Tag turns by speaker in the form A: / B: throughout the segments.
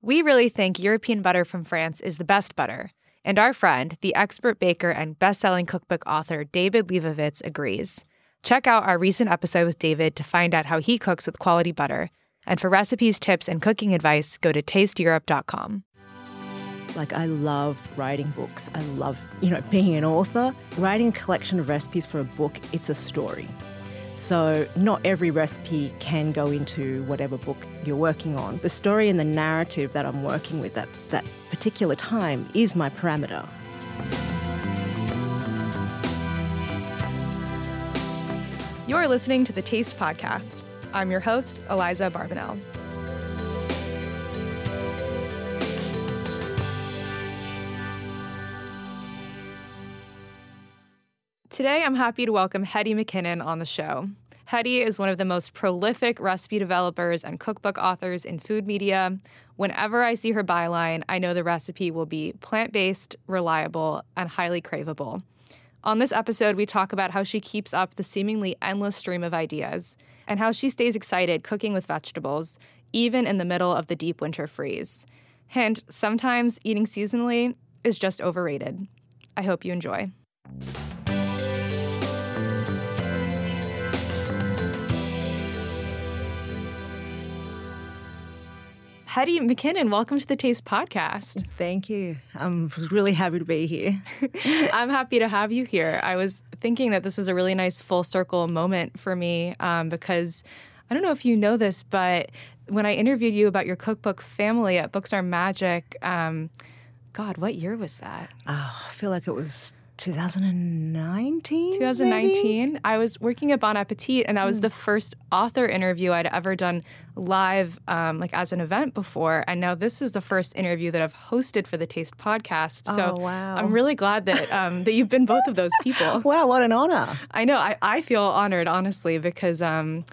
A: We really think European butter from France is the best butter. And our friend, the expert baker and best-selling cookbook author David Lebovitz agrees. Check out our recent episode with David to find out how he cooks with quality butter. And for recipes, tips, and cooking advice, go to tasteeurope.com.
B: Like, I love writing books. I love, you know, being an author. Writing a collection of recipes for a book, it's a story. So, not every recipe can go into whatever book you're working on. The story and the narrative that I'm working with at that particular time is my parameter.
A: You're listening to the Taste Podcast. I'm your host, Aliza Abarbanel. Today, I'm happy to welcome Hetty McKinnon on the show. Hetty is one of the most prolific recipe developers and cookbook authors in food media. Whenever I see her byline, I know the recipe will be plant based, reliable, and highly craveable. On this episode, we talk about how she keeps up the seemingly endless stream of ideas and how she stays excited cooking with vegetables, even in the middle of the deep winter freeze. Hint sometimes eating seasonally is just overrated. I hope you enjoy. Hetty McKinnon, welcome to the Taste Podcast.
B: Thank you. I'm really happy to be here.
A: I'm happy to have you here. I was thinking that this is a really nice full circle moment for me um, because I don't know if you know this, but when I interviewed you about your cookbook family at Books Are Magic, um, God, what year was that?
B: Oh, I feel like it was 2019
A: 2019
B: maybe?
A: i was working at bon appetit and that was mm. the first author interview i'd ever done live um, like as an event before and now this is the first interview that i've hosted for the taste podcast
B: so oh, wow.
A: i'm really glad that um, that you've been both of those people
B: wow what an honor
A: i know i, I feel honored honestly because um,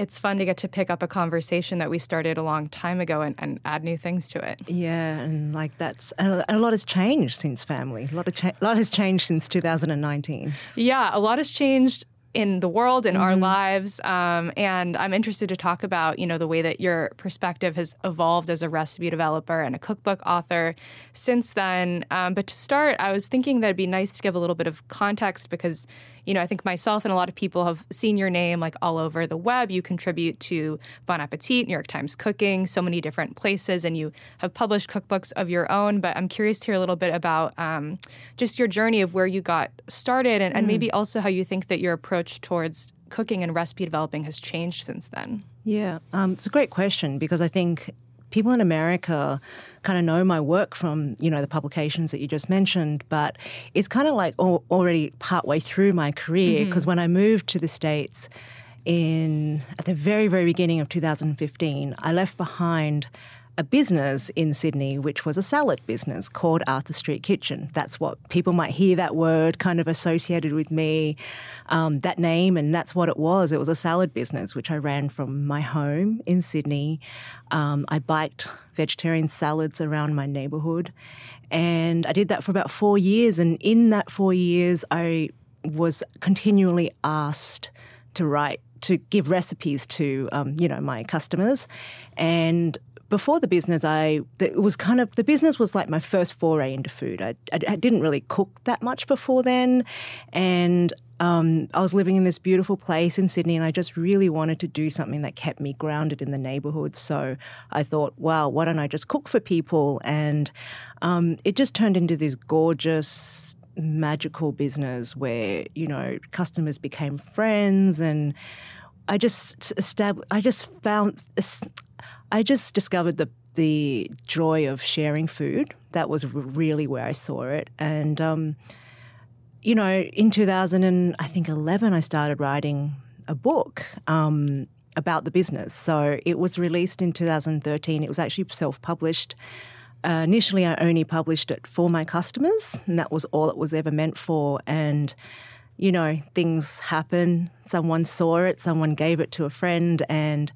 A: it's fun to get to pick up a conversation that we started a long time ago and, and add new things to it.
B: Yeah, and like that's and a lot has changed since family. A lot of cha- a lot has changed since 2019.
A: Yeah, a lot has changed in the world in mm-hmm. our lives um, and i'm interested to talk about you know the way that your perspective has evolved as a recipe developer and a cookbook author since then um, but to start i was thinking that it'd be nice to give a little bit of context because you know, I think myself and a lot of people have seen your name like all over the web. You contribute to Bon Appetit, New York Times Cooking, so many different places, and you have published cookbooks of your own. But I'm curious to hear a little bit about um, just your journey of where you got started and, and mm. maybe also how you think that your approach towards cooking and recipe developing has changed since then.
B: Yeah, um, it's a great question because I think people in America kind of know my work from, you know, the publications that you just mentioned, but it's kind of like already partway through my career because mm-hmm. when I moved to the States in at the very, very beginning of 2015, I left behind a business in Sydney, which was a salad business called Arthur Street Kitchen. That's what people might hear that word kind of associated with me, um, that name, and that's what it was. It was a salad business, which I ran from my home in Sydney. Um, I biked vegetarian salads around my neighbourhood, and I did that for about four years. And in that four years, I was continually asked to write to give recipes to um, you know my customers, and before the business, I it was kind of the business was like my first foray into food. I, I, I didn't really cook that much before then, and um, I was living in this beautiful place in Sydney, and I just really wanted to do something that kept me grounded in the neighborhood. So I thought, wow, why don't I just cook for people? And um, it just turned into this gorgeous magical business where you know customers became friends and I just established I just found I just discovered the the joy of sharing food. That was really where I saw it, and um, you know, in 2000 and I think 11, I started writing a book. Um, about the business. So it was released in 2013. It was actually self published. Uh, initially, I only published it for my customers, and that was all it was ever meant for. And, you know, things happen. Someone saw it, someone gave it to a friend, and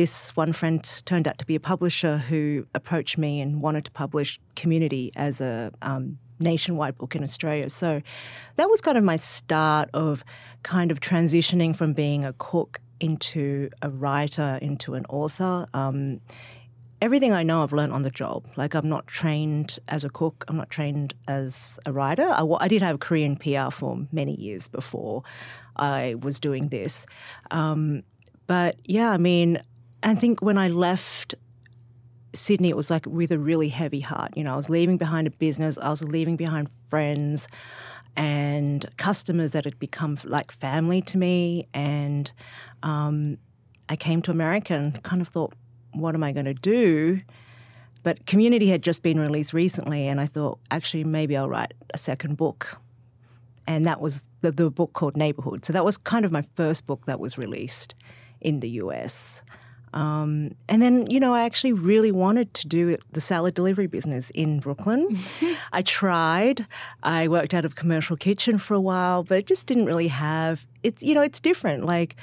B: this one friend turned out to be a publisher who approached me and wanted to publish Community as a um, nationwide book in Australia. So that was kind of my start of kind of transitioning from being a cook into a writer, into an author. Um, everything I know I've learned on the job. Like I'm not trained as a cook. I'm not trained as a writer. I, I did have a Korean PR for many years before I was doing this. Um, but yeah, I mean, I think when I left Sydney, it was like with a really heavy heart. You know, I was leaving behind a business. I was leaving behind friends and customers that had become like family to me. And um, I came to America and kind of thought, what am I going to do? But Community had just been released recently, and I thought, actually, maybe I'll write a second book. And that was the, the book called Neighborhood. So that was kind of my first book that was released in the US. Um, and then, you know, I actually really wanted to do the salad delivery business in Brooklyn. I tried. I worked out of commercial kitchen for a while, but it just didn't really have. It's you know, it's different. Like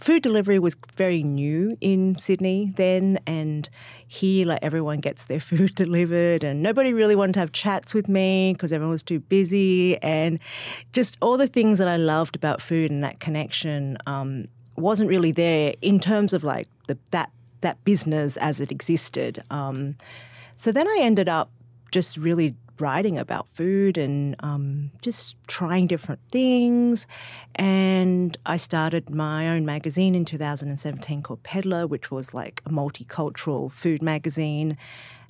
B: food delivery was very new in Sydney then, and here, like everyone gets their food delivered, and nobody really wanted to have chats with me because everyone was too busy, and just all the things that I loved about food and that connection um, wasn't really there in terms of like the, that that business as it existed. Um, so then I ended up just really writing about food and um, just trying different things. And I started my own magazine in 2017 called Peddler, which was like a multicultural food magazine.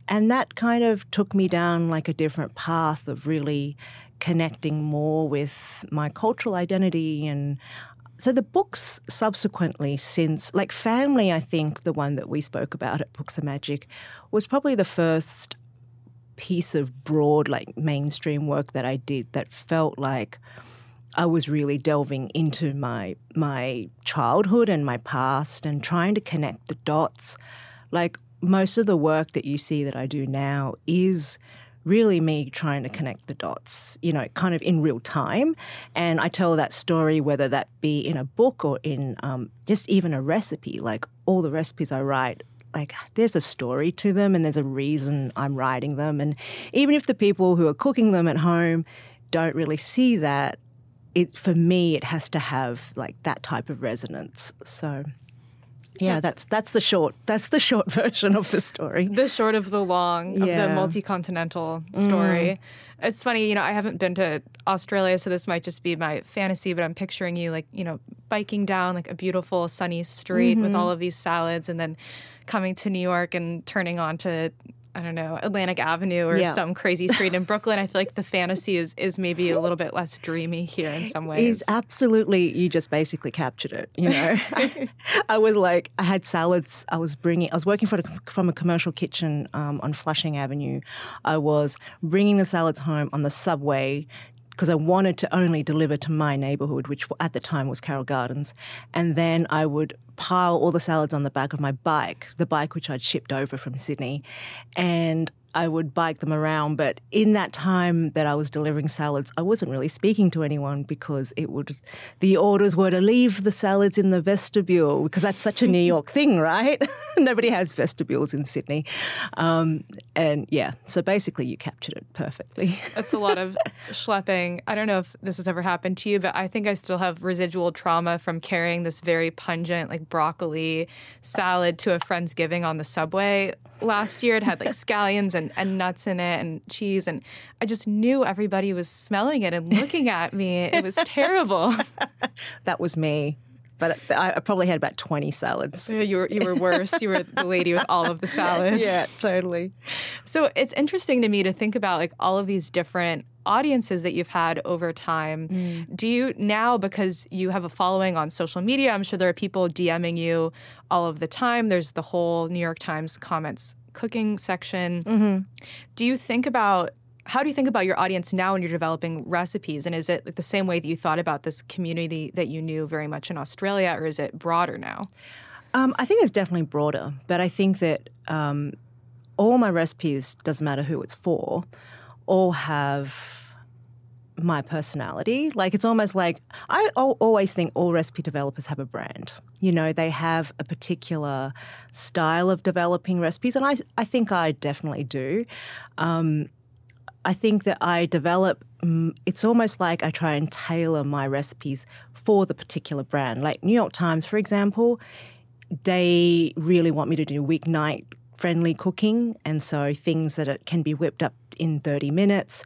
B: And that kind of took me down like a different path of really connecting more with my cultural identity and so the books subsequently since like family i think the one that we spoke about at Books Are Magic was probably the first piece of broad, like mainstream work that I did that felt like I was really delving into my my childhood and my past and trying to connect the dots. Like most of the work that you see that I do now is really me trying to connect the dots, you know, kind of in real time. And I tell that story, whether that be in a book or in um, just even a recipe. Like all the recipes I write like there's a story to them and there's a reason I'm writing them. And even if the people who are cooking them at home don't really see that, it for me it has to have like that type of resonance. So yeah, that's that's the short that's the short version of the story.
A: The short of the long of yeah. the multi-continental story. Mm. It's funny, you know, I haven't been to Australia, so this might just be my fantasy, but I'm picturing you like, you know, biking down like a beautiful sunny street mm-hmm. with all of these salads and then coming to New York and turning on to I don't know, Atlantic Avenue or yeah. some crazy street in Brooklyn. I feel like the fantasy is is maybe a little bit less dreamy here in some ways.
B: It's absolutely you just basically captured it, you know. I was like I had salads I was bringing I was working for from a commercial kitchen um, on Flushing Avenue. I was bringing the salads home on the subway because I wanted to only deliver to my neighborhood, which at the time was Carroll Gardens. And then I would pile all the salads on the back of my bike, the bike which I'd shipped over from Sydney. And I would bike them around. But in that time that I was delivering salads, I wasn't really speaking to anyone because it would the orders were to leave the salads in the vestibule because that's such a New York thing, right? Nobody has vestibules in Sydney. Um, and yeah, so basically you captured it perfectly.
A: That's a lot of schlepping. I don't know if this has ever happened to you, but I think I still have residual trauma from carrying this very pungent, like broccoli salad to a friend's giving on the subway last year. It had like scallions and and, and nuts in it and cheese. And I just knew everybody was smelling it and looking at me. It was terrible.
B: that was me but I probably had about 20 salads.
A: You were, you were worse. you were the lady with all of the salads.
B: Yeah, totally.
A: So it's interesting to me to think about like all of these different audiences that you've had over time. Mm. Do you now, because you have a following on social media, I'm sure there are people DMing you all of the time. There's the whole New York Times comments cooking section. Mm-hmm. Do you think about how do you think about your audience now when you're developing recipes? And is it like the same way that you thought about this community that you knew very much in Australia, or is it broader now?
B: Um, I think it's definitely broader, but I think that um, all my recipes, doesn't matter who it's for, all have my personality. Like it's almost like I always think all recipe developers have a brand. You know, they have a particular style of developing recipes, and I I think I definitely do. Um, I think that I develop. Mm, it's almost like I try and tailor my recipes for the particular brand. Like New York Times, for example, they really want me to do weeknight friendly cooking, and so things that it can be whipped up in 30 minutes.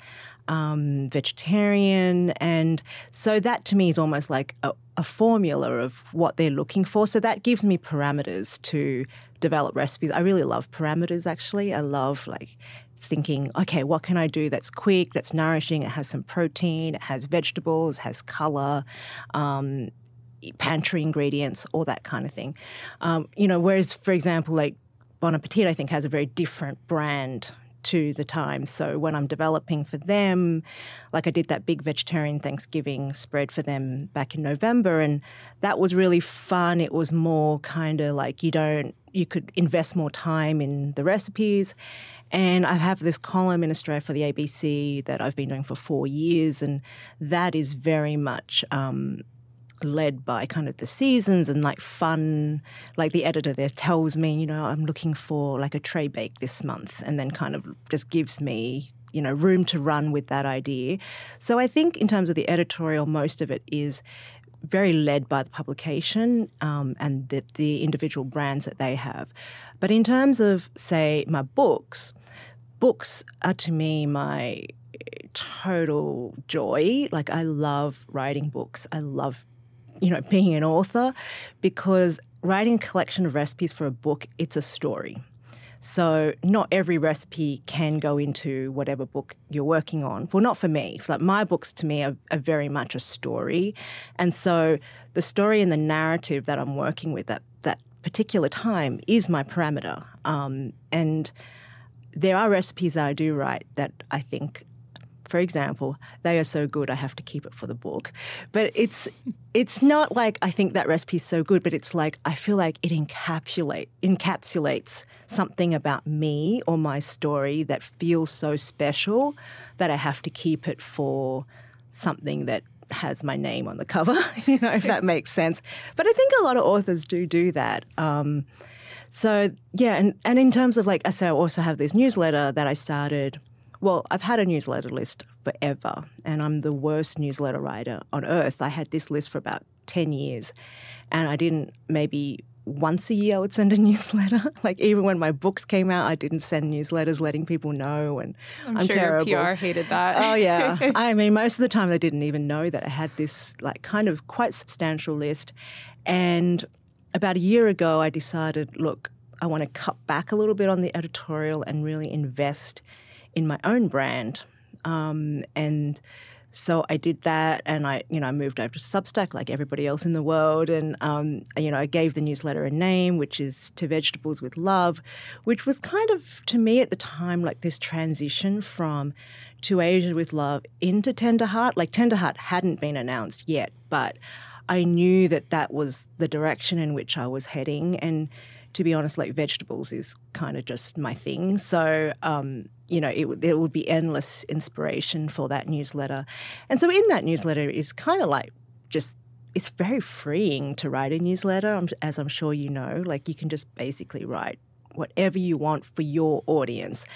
B: Um, vegetarian, and so that to me is almost like a, a formula of what they're looking for. So that gives me parameters to develop recipes. I really love parameters. Actually, I love like thinking, okay, what can I do that's quick, that's nourishing, it has some protein, it has vegetables, has color, um, pantry ingredients, all that kind of thing. Um, you know, whereas, for example, like Bon Appetit, I think has a very different brand to the Times. So when I'm developing for them, like I did that big vegetarian Thanksgiving spread for them back in November, and that was really fun. It was more kind of like you don't, you could invest more time in the recipes. And I have this column in Australia for the ABC that I've been doing for four years, and that is very much. Um, led by kind of the seasons and like fun. Like the editor there tells me, you know, I'm looking for like a tray bake this month, and then kind of just gives me you know room to run with that idea. So I think in terms of the editorial, most of it is very led by the publication um, and the, the individual brands that they have. But in terms of say my books, books are to me my total joy. Like I love writing books. I love you know, being an author because writing a collection of recipes for a book, it's a story. So not every recipe can go into whatever book you're working on. Well, not for me. Like my books to me are, are, very much a story, and so the story and the narrative that I'm working with at that particular time is my parameter. Um, and there are recipes that I do write that I think for example, they are so good I have to keep it for the book. But it's it's not like I think that recipe is so good, but it's like I feel like it encapsulate encapsulates something about me or my story that feels so special that I have to keep it for something that has my name on the cover, you know, if that makes sense. But I think a lot of authors do do that. Um, so yeah, and, and in terms of like, I say, I also have this newsletter that I started well, I've had a newsletter list forever, and I'm the worst newsletter writer on earth. I had this list for about 10 years, and I didn't maybe once a year I would send a newsletter. like even when my books came out, I didn't send newsletters letting people know. And
A: I'm,
B: I'm
A: sure
B: terrible.
A: your PR hated that.
B: oh yeah. I mean, most of the time they didn't even know that I had this like kind of quite substantial list. And about a year ago, I decided, look, I want to cut back a little bit on the editorial and really invest in my own brand. Um, and so I did that, and I, you know, I moved over to Substack like everybody else in the world, and um, you know, I gave the newsletter a name, which is To Vegetables with Love, which was kind of to me at the time like this transition from To Asia with Love into Tenderheart. Like Tenderheart hadn't been announced yet, but I knew that that was the direction in which I was heading, and to be honest, like vegetables is kind of just my thing. So, um, you know, it, there would be endless inspiration for that newsletter. And so, in that newsletter is kind of like just it's very freeing to write a newsletter, as I'm sure you know. Like, you can just basically write whatever you want for your audience.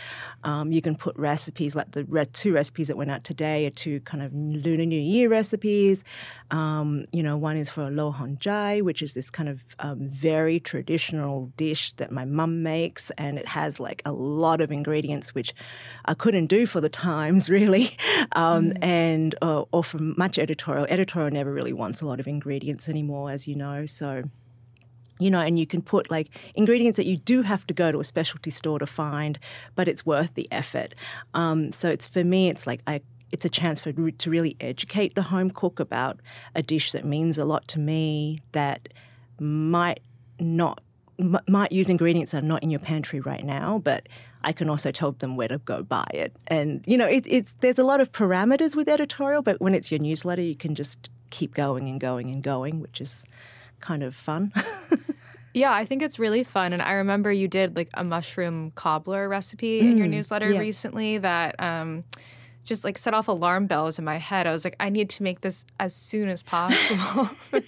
B: Um, you can put recipes like the re- two recipes that went out today are two kind of Lunar New Year recipes. Um, you know, one is for lo hon jai, which is this kind of um, very traditional dish that my mum makes, and it has like a lot of ingredients which I couldn't do for the times really, mm. and uh, or for much editorial. Editorial never really wants a lot of ingredients anymore, as you know. So you know, and you can put like ingredients that you do have to go to a specialty store to find, but it's worth the effort. Um, so it's for me, it's like I it's a chance for to really educate the home cook about a dish that means a lot to me that might not m- might use ingredients that are not in your pantry right now, but I can also tell them where to go buy it. And you know, it, it's there's a lot of parameters with editorial, but when it's your newsletter, you can just keep going and going and going, which is kind of fun.
A: yeah, I think it's really fun. And I remember you did like a mushroom cobbler recipe mm, in your mm, newsletter yeah. recently that um, just like set off alarm bells in my head. I was like, I need to make this as soon as possible,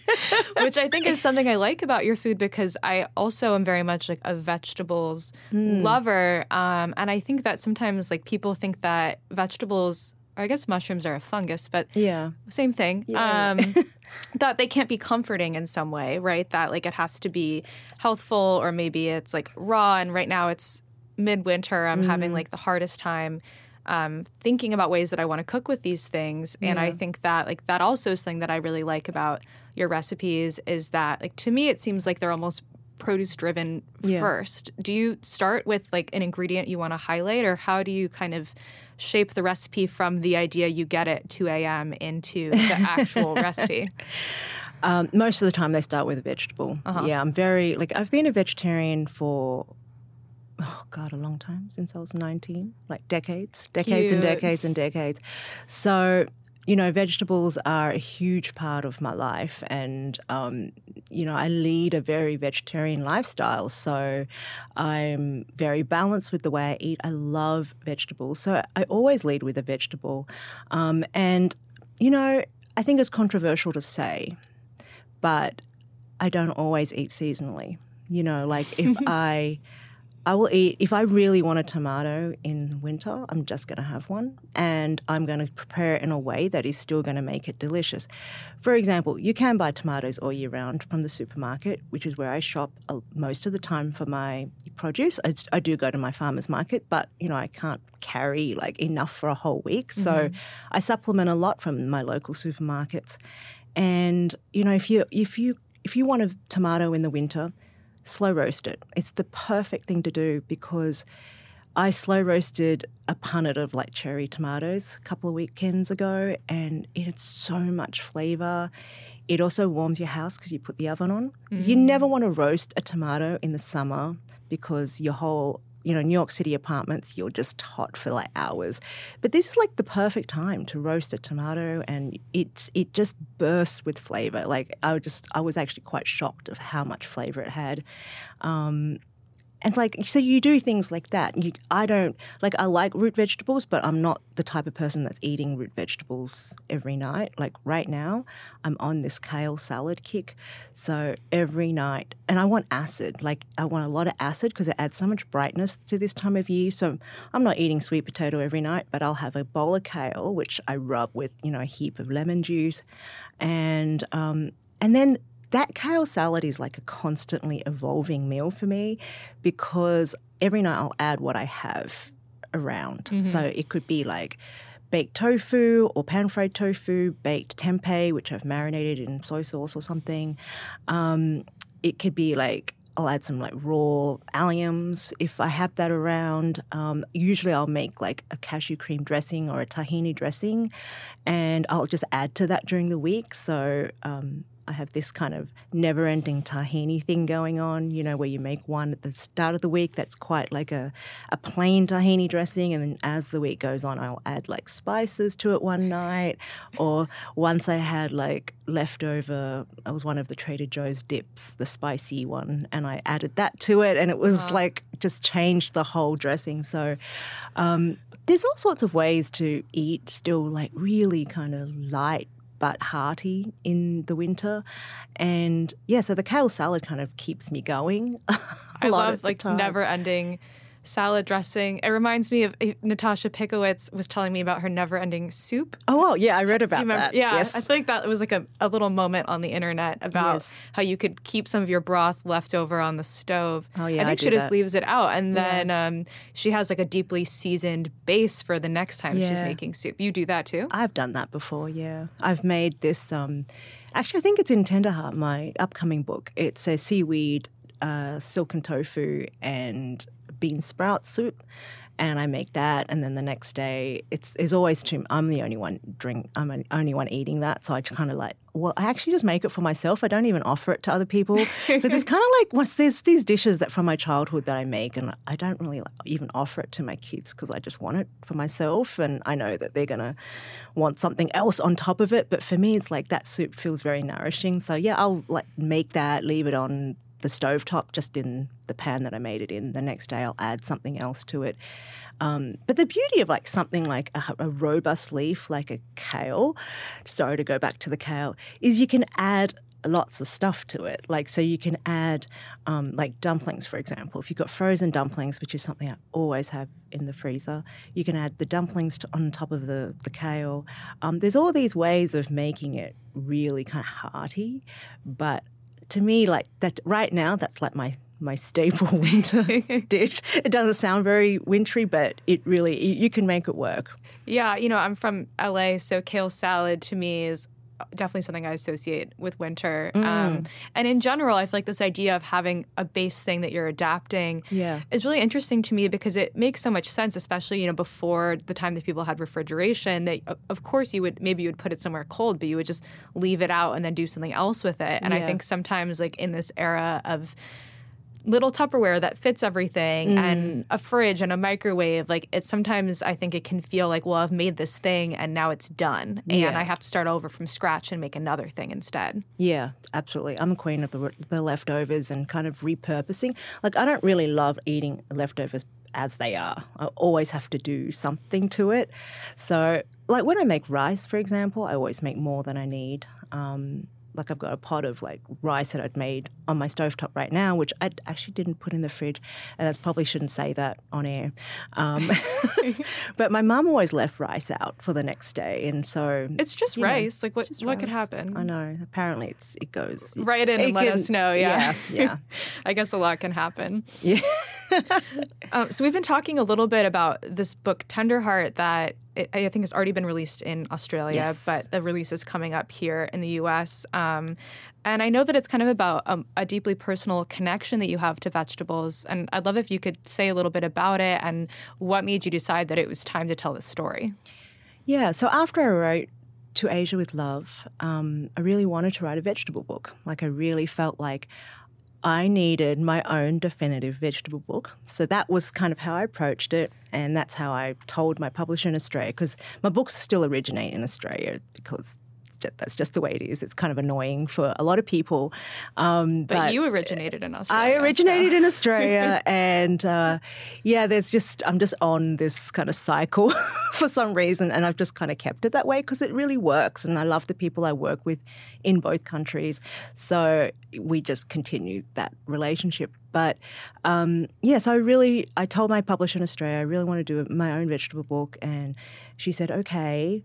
A: which I think is something I like about your food because I also am very much like a vegetables mm. lover. Um, and I think that sometimes like people think that vegetables I guess mushrooms are a fungus, but
B: Yeah.
A: same thing.
B: Yeah.
A: Um, that they can't be comforting in some way, right? That like it has to be healthful, or maybe it's like raw. And right now it's midwinter. I'm having
B: Mm.
A: like the hardest time um, thinking about ways that I want to cook with these things. And I think that like that also is something that I really like about your recipes is that like to me it seems like they're almost produce driven
B: Yeah.
A: first. Do you start with like an ingredient you want to highlight, or how do you kind of shape the recipe from the idea you get at 2 a.m. into the actual recipe?
B: Um, most of the time, they start with a vegetable. Yeah, I'm very like I've been a vegetarian for oh god, a long time since I was 19, like decades, decades and decades and decades. So you know, vegetables are a huge part of my life, and um, you know, I lead a very vegetarian lifestyle. So I'm very balanced with the way I eat. I love vegetables, so I always lead with a vegetable. Um, and you know, I think it's controversial to say, but I don't always eat seasonally. You know, like if I I will eat if I really want a tomato in winter, I'm just going to have one and I'm going to prepare it in a way that is still going to make it delicious. For example, you can buy tomatoes all year round from the supermarket, which is where I shop uh, most of the time for my produce. I, I do go to my farmer's market, but you know, I can't carry like enough for a whole week. So I supplement a lot from my local supermarkets. And you know, if you if you if you want a tomato in the winter, slow roast it. It's the perfect thing to do because I slow roasted a punnet of like cherry tomatoes a couple of weekends ago, and it had so much flavor. It also warms your house because you put the oven on. 'Cause You mm. never want to roast a tomato in the summer because your whole you know, New York City apartments, you're just hot for like hours. But this is like the perfect time to roast a tomato and it's it just bursts with flavor. Like I was just I was actually quite shocked of how much flavor it had. Um, and like so you do things like that. You, I don't like I like root vegetables, but I'm not the type of person that's eating root vegetables every night. Like right now, I'm on this kale salad kick. So every night, and I want acid. Like I want a lot of acid because it adds so much brightness to this time of year. So I'm not eating sweet potato every night, but I'll have a bowl of kale, which I rub with you know a heap of lemon juice, and um, and then that kale salad is like a constantly evolving meal for me because every night I'll add what I have around. So it could be like baked tofu or pan fried tofu, baked tempeh, which I've marinated in soy sauce or something. Um, it could be like I'll add some like raw alliums if I have that around. Um, usually I'll make like a cashew cream dressing or a tahini dressing, and I'll just add to that during the week. So um, I have this kind of never ending tahini thing going on, you know, where you make one at the start of the week that's quite like a, a plain tahini dressing. And then as the week goes on, I'll add like spices to it one night. Or once I had like leftover, it was one of the Trader Joe's dips, the spicy one, and I added that to it. And it was like just changed the whole dressing. So, um, there's all sorts of ways to eat still like really kind of light but hearty in the winter. And yeah, so the kale salad kind of keeps me going. a
A: I love like never ending salad dressing. It reminds me of Natasha Pickowicz was telling me about her never ending soup.
B: Oh, yeah, I read about that.
A: Yeah,
B: yes.
A: I feel like that was like a, a little moment on the internet about
B: Yes.
A: how you could keep some of your broth left over on the stove.
B: Oh, yeah,
A: I
B: I
A: think
B: do
A: she just
B: that.
A: leaves it out, and then um, she has like a deeply seasoned base for the next time she's making soup. You do that too?
B: I've done that before, yeah. I've made this, um, actually, I think it's in Tenderheart, my upcoming book. It's a seaweed, uh, silken tofu, and bean sprout soup. And I make that, and then the next day, it's it's always too. I'm the only one drink. I'm the only one eating that, so I kind of like. Well, I actually just make it for myself. I don't even offer it to other people because it's kind of like what's there's these dishes that from my childhood that I make, and I don't really like, even offer it to my kids because I just want it for myself, and I know that they're gonna want something else on top of it. But for me, it's like that soup feels very nourishing. So yeah, I'll like make that, leave it on the stovetop just in the pan that I made it in. The next day, I'll add something else to it. Um, but the beauty of like something like a, a robust leaf, like a kale, sorry to go back to the kale, is you can add lots of stuff to it. Like, so you can add, um, like dumplings, for example. If you've got frozen dumplings, which is something I always have in the freezer, you can add the dumplings to, on top of the, the kale. Um, there's all these ways of making it really kind of hearty. But to me, like that right now, that's like my my staple winter dish. It doesn't sound very wintry, but it really you can make it work.
A: Yeah, you know, I'm from LA, so kale salad to me is definitely something I associate with winter. Mm. Um, and in general, I feel like this idea of having a base thing that you're adapting
B: yeah.
A: is really interesting to me because it makes so much sense, especially you know before the time that people had refrigeration. That of course you would maybe you would put it somewhere cold, but you would just leave it out and then do something else with it. And yeah. I think sometimes like in this era of little Tupperware that fits everything mm. and a fridge and a microwave. Like it sometimes I think it can feel like, well, I've made this thing and now it's done. Yeah. And I have to start over from scratch and make another thing instead.
B: Yeah, absolutely. I'm a queen of the, the leftovers and kind of repurposing. Like I don't really love eating leftovers as they are. I always have to do something to it. So, like when I make rice, for example, I always make more than I need. Um, like I've got a pot of like rice that I'd made on my stovetop right now, which I actually didn't put in the fridge, and I probably shouldn't say that on air. Um, but my mum always left rice out for the next day, and so
A: it's just rice. Know, like what what rice. could happen?
B: I know. Apparently, it's it goes
A: right in and let us know. Yeah,
B: yeah. yeah.
A: I guess a lot can happen.
B: Yeah.
A: um, so we've been talking a little bit about this book, Tenderheart, that it, I think it's already been released in Australia,
B: yes.
A: but the release is coming up here in the U.S. Um, and I know that it's kind of about a, a, deeply personal connection that you have to vegetables. And I'd love if you could say a little bit about it and what made you decide that it was time to tell this story.
B: Yeah. So after I wrote To Asia with Love, um, I really wanted to write a vegetable book. Like I really felt like I needed my own definitive vegetable book. So that was kind of how I approached it. And that's how I told my publisher in Australia, because my books still originate in Australia because that's just the way it is. It's kind of annoying for a lot of people.
A: Um, but, but, you originated in Australia.
B: I originated so. in Australia, and uh, yeah, there's just I'm just on this kind of cycle for some reason, and I've just kind of kept it that way because it really works, and I love the people I work with in both countries. So we just continue that relationship. But um, yeah, so I really I told my publisher in Australia I really want to do my own vegetable book, and she said okay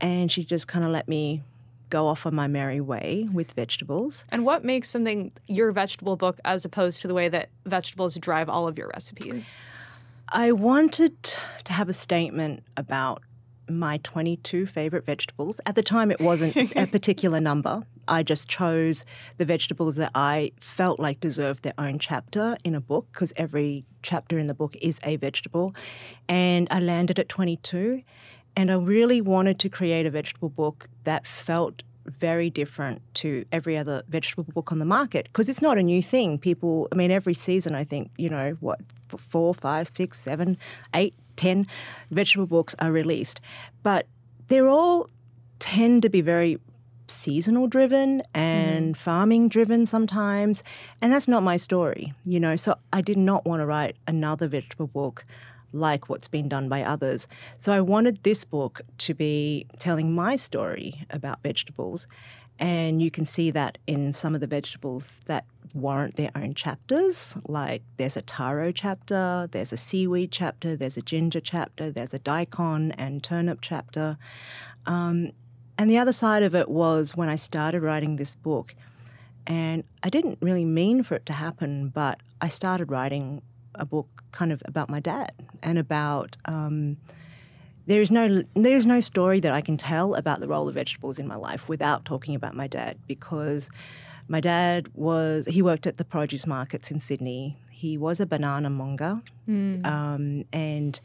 B: and she just kind of let me go off on my merry way with vegetables.
A: And what makes something your vegetable book as opposed to the way that vegetables drive all of your recipes?
B: I wanted to have a statement about my 22 favorite vegetables. At the time, it wasn't a particular number. I just chose the vegetables that I felt like deserved their own chapter in a book because every chapter in the book is a vegetable. And I landed at 22. And I really wanted to create a vegetable book that felt very different to every other vegetable book on the market because it's not a new thing. People, I mean, every season, I think, you know, what, four, five, six, seven, eight, ten vegetable books are released. But they're all tend to be very seasonal driven and mm. farming driven sometimes. And that's not my story, you know. So I did not want to write another vegetable book like what's been done by others. So I wanted this book to be telling my story about vegetables. And you can see that in some of the vegetables that warrant their own chapters. Like there's a taro chapter, there's a seaweed chapter, there's a ginger chapter, there's a daikon and turnip chapter. Um, and the other side of it was when I started writing this book, and I didn't really mean for it to happen, but I started writing a book kind of about my dad and about. Um, there is no there is no story that I can tell about the role of vegetables in my life without talking about my dad because my dad was he worked at the produce markets in Sydney. He was a banana monger, mm. um, and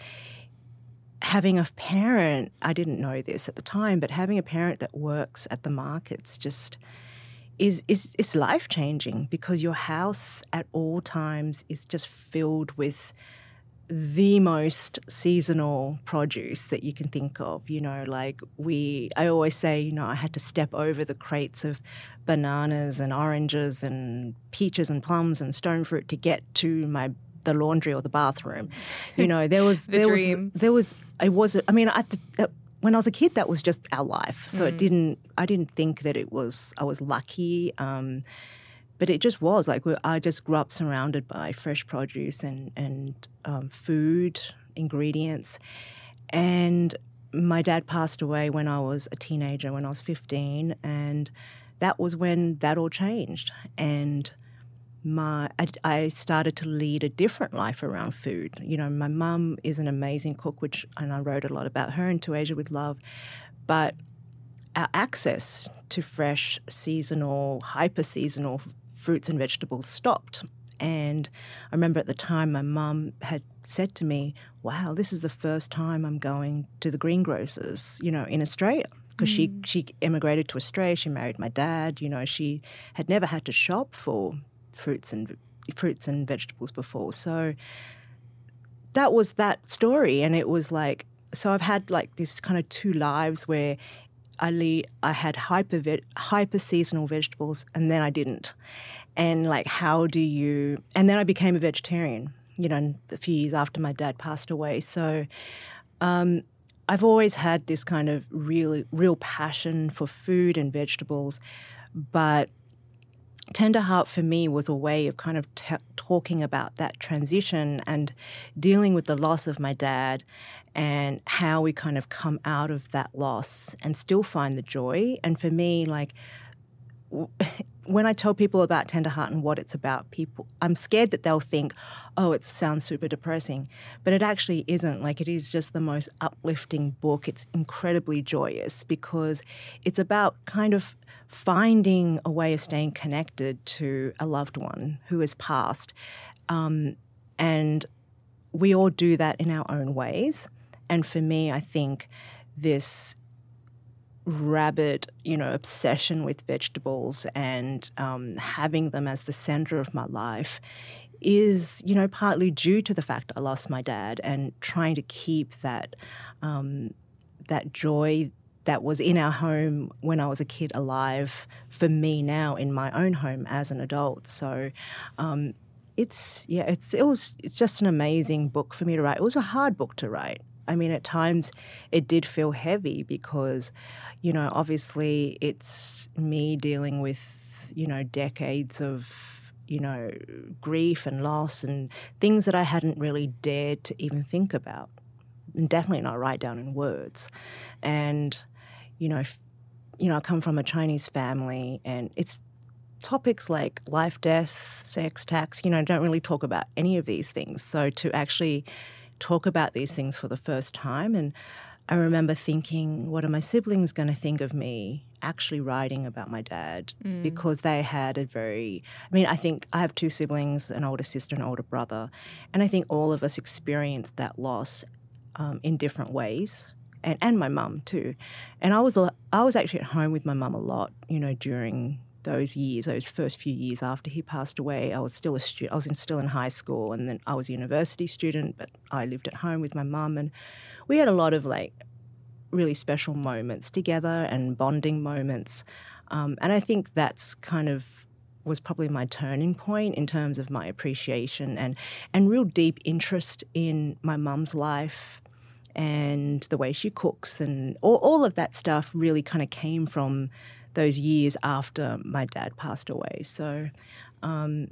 B: having a parent I didn't know this at the time, but having a parent that works at the markets just is is is life changing because your house at all times is just filled with the most seasonal produce that you can think of. You know, like we, I always say, you know, I had to step over the crates of bananas and oranges and peaches and plums and stone fruit to get to my the laundry or the bathroom. You know, there was
A: the
B: there
A: dream.
B: was there was I was I mean at the, when I was a kid, that was just our life. So it didn't. I didn't think that it was. I was lucky. Um, but it just was like I just grew up surrounded by fresh produce and and um, food ingredients, and my dad passed away when I was a teenager, when I was fifteen, and that was when that all changed, and my I, I started to lead a different life around food. You know, my mum is an amazing cook, which and I wrote a lot about her in To Asia with Love, but our access to fresh, seasonal, hyper seasonal fruits and vegetables stopped. And I remember at the time my mum had said to me, Wow, this is the first time I'm going to the greengrocers, you know, in Australia. Because she, mm. she immigrated to Australia, she married my dad, you know, she had never had to shop for fruits and fruits and vegetables before. So that was that story and it was like so I've had like this kind of two lives where I lead, I had hyper ve- hyper seasonal vegetables and then I didn't. And like how do you and then I became a vegetarian, you know, a few years after my dad passed away. So um, I've always had this kind of real real passion for food and vegetables, but Tenderheart for me was a way of kind of t- talking about that transition and dealing with the loss of my dad and how we kind of come out of that loss and still find the joy. And for me, like, w- when I tell people about Tenderheart and what it's about, people, I'm scared that they'll think, oh, it sounds super depressing. But it actually isn't. Like, it is just the most uplifting book. It's incredibly joyous because it's about kind of finding a way of staying connected to a loved one who has passed. Um, and we all do that in our own ways. And for me, I think this rabid, you know, obsession with vegetables and um, having them as the center of my life is, you know, partly due to the fact I lost my dad and trying to keep that um, that joy that was in our home when I was a kid alive for me now in my own home as an adult. So. Um, it's yeah, it's it was it's just an amazing book for me to write. It was a hard book to write. I mean, at times it did feel heavy because, you know, obviously it's me dealing with, you know, decades of, you know, grief and loss and things that I hadn't really dared to even think about. And definitely not write down in words. And, you know, if, you know, I come from a Chinese family and it's topics like life, death, sex, tax, you know, don't really talk about any of these things. So to actually talk about these things for the first time. And I remember thinking, what are my siblings going to think of me actually writing about my dad? Mm. Because they had a very, I mean, I think I have two siblings, an older sister and an older brother. And I think all of us experienced that loss um, in different ways. And, and my mum too, and I was I was actually at home with my mum a lot, you know, during those years, those first few years after he passed away, I was still a student. I was in, still in high school, and then I was a university student. But I lived at home with my mum, and we had a lot of like really special moments together and bonding moments. Um, and I think that's kind of was probably my turning point in terms of my appreciation and and real deep interest in my mum's life and the way she cooks and all, all of that stuff really kind of came from those years after my dad passed away. So, um,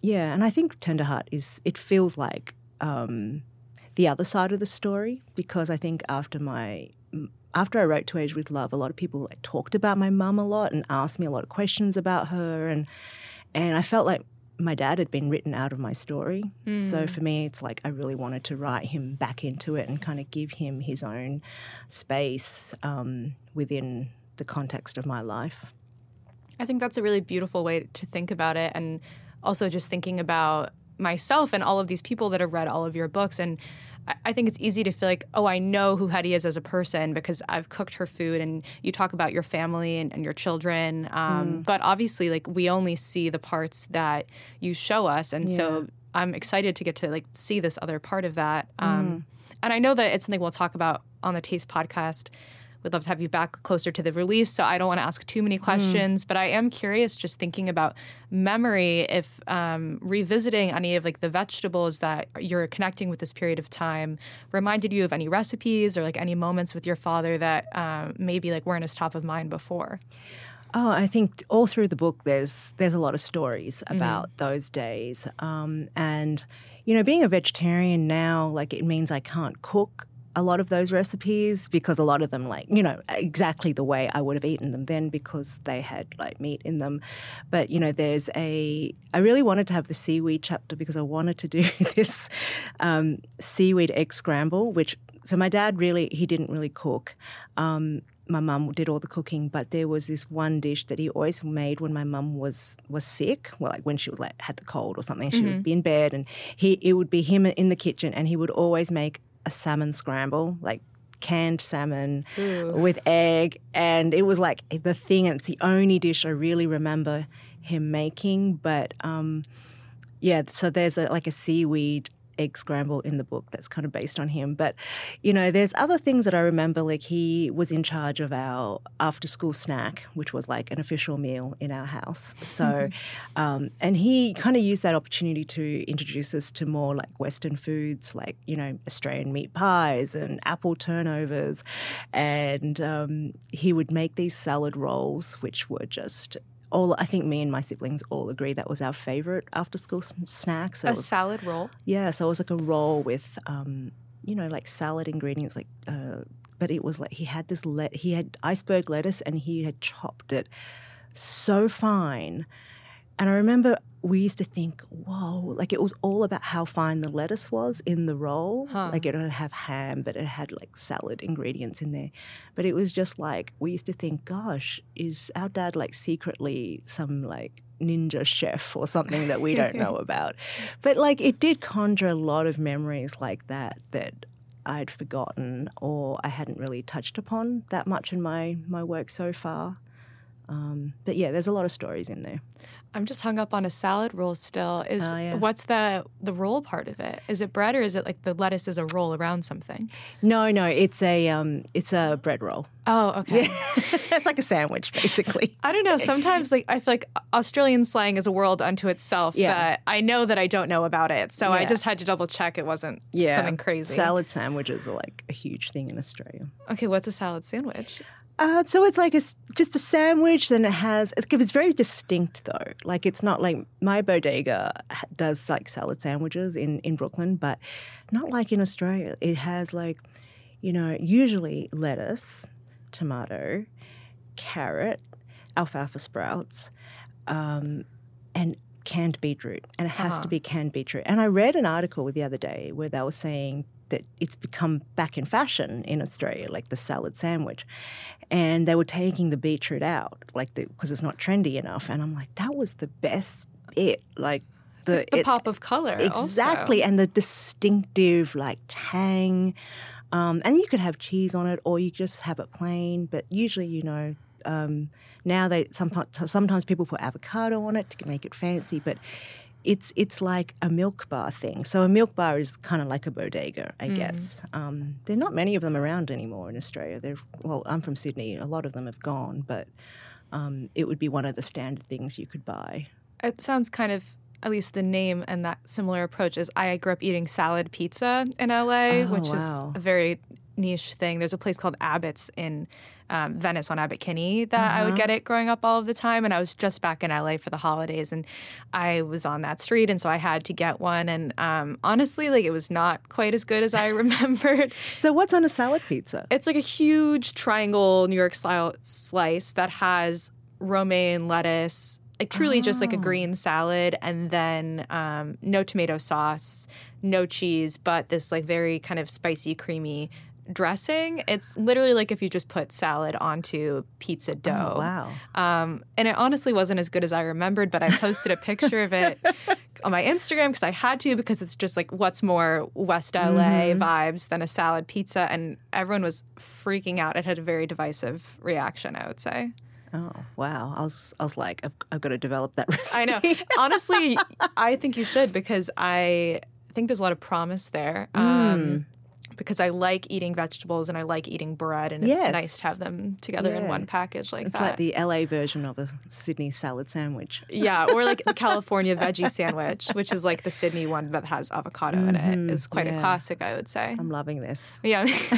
B: yeah, and I think Tenderheart is, it feels like um, the other side of the story because I think after my, after I wrote To Asia with Love, a lot of people like, talked about my mum a lot and asked me a lot of questions about her. And, and I felt like my dad had been written out of my story. Mm. So for me, it's like I really wanted to write him back into it and kind of give him his own space um, within the context of my life.
A: I think that's a really beautiful way to think about it. And also just thinking about myself and all of these people that have read all of your books. And I think it's easy to feel like, oh, I know who Hetty is as a person because I've cooked her food and you talk about your family and, and your children. Um, mm. But obviously, like, we only see the parts that you show us. And yeah. so I'm excited to get to like see this other part of that. Um, mm. And I know that it's something we'll talk about on the Taste podcast We'd love to have you back closer to the release. So I don't want to ask too many
B: Mm.
A: questions, but I am curious, just thinking about memory, if um, revisiting any of like the vegetables that you're connecting with this period of time reminded you of any recipes or like any moments with your father that um, maybe like weren't as top of mind before.
B: Oh, I think all through the book, there's there's a lot of stories about those days, um, and you know, being a vegetarian now, like it means I can't cook a lot of those recipes because a lot of them, like you know, exactly the way I would have eaten them then because they had like meat in them. But you know, there's a I really wanted to have the seaweed chapter because I wanted to do this um, seaweed egg scramble, which so my dad really he didn't really cook. Um, my mum did all the cooking, but there was this one dish that he always made when my mum was was sick. Well, like when she was like had the cold or something, she would be in bed, and he it would be him in the kitchen, and he would always make a salmon scramble, like canned salmon with egg, and it was like the thing. And it's the only dish I really remember him making. But um, yeah, so there's a, like a seaweed egg scramble in the book that's kind of based on him. But, you know, there's other things that I remember, like he was in charge of our after school snack, which was like an official meal in our house. So, um, and he kind of used that opportunity to introduce us to more like Western foods, like, you know, Australian meat pies and apple turnovers. And um, he would make these salad rolls, which were just all I think me and my siblings all agree that was our favorite after school snack. So
A: A
B: was-
A: salad roll.
B: yeah, so it was like a roll with, um, you know, like salad ingredients, like, uh, but it was like he had this let he had iceberg lettuce and he had chopped it so fine, and I remember we used to think, whoa, like it was all about how fine the lettuce was in the roll. Like it would have ham, but it had like salad ingredients in there. But it was just like we used to think, gosh, is our dad like secretly some like ninja chef or something that we don't know about? But like it did conjure a lot of memories like that that I'd forgotten or I hadn't really touched upon that much in my my work so far. Um, but yeah, there's a lot of stories in there.
A: I'm just hung up on a salad roll still. Is
B: Oh, yeah.
A: what's the the roll part of it? Is it bread or is it like the lettuce is a roll around something?
B: No, no, it's a um, it's a bread roll.
A: Oh, okay.
B: it's like a sandwich, basically.
A: I don't know. Sometimes, like I feel like Australian slang is a world unto itself
B: Yeah.
A: that I know that I don't know about it. So I just had to double check it wasn't yeah. something crazy.
B: Salad sandwiches are like a huge thing in Australia.
A: Okay, what's a salad sandwich?
B: Uh, so it's like a just a sandwich. Then it has it's very distinct though. Like it's not like my bodega does like salad sandwiches in in Brooklyn, but not like in Australia. It has like you know usually lettuce, tomato, carrot, alfalfa sprouts, um, and canned beetroot, and it has to be canned beetroot. And I read an article the other day where they were saying that it's become back in fashion in Australia, like the salad sandwich, and they were taking the beetroot out, like because it's not trendy enough. And I'm like, that was the best bit, like. The,
A: The
B: it-
A: pop of color. also.
B: Exactly, and the distinctive like tang, um, and you could have cheese on it, or you just have it plain. But usually, you know, um, now they some, sometimes people put avocado on it to make it fancy, but it's it's like a milk bar thing. So a milk bar is kind of like a bodega, I guess. Um, there are not many of them around anymore in Australia. They're well, I'm from Sydney. A lot of them have gone, but um, it would be one of the standard things you could buy.
A: It sounds kind of at least the name and that similar approach is I grew up eating salad pizza in LA,
B: Oh,
A: which
B: wow.
A: is a very niche thing. There's a place called Abbot's in um, Venice on Abbot Kinney that I would get it growing up all of the time. And I was just back in LA for the holidays and I was on that street. And so I had to get one. And um, honestly, like it was not quite as good as I remembered.
B: So what's on a salad pizza?
A: It's like a huge triangle New York style slice that has romaine lettuce, like truly just like a green salad, and then um, no tomato sauce, no cheese, but this like very kind of spicy, creamy dressing. It's literally like if you just put salad onto pizza dough.
B: wow.
A: Um, and it honestly wasn't as good as I remembered, but I posted a picture of it on my Instagram because I had to because it's just like what's more West LA vibes than a salad pizza, and everyone was freaking out. It had a very divisive reaction, I would say.
B: Oh wow! I was I was like, I've, I've got to develop that recipe.
A: I know. Honestly, I think you should because I think there's a lot of promise there. Um, because I like eating vegetables and I like eating bread, and it's nice to have them together in one package like
B: It's
A: that.
B: It's like the LA version of a Sydney salad sandwich.
A: yeah, or like the California veggie sandwich, which is like the Sydney one that has avocado in it, is quite a
B: Mm-hmm.
A: classic, I would say.
B: I'm loving this.
A: Yeah.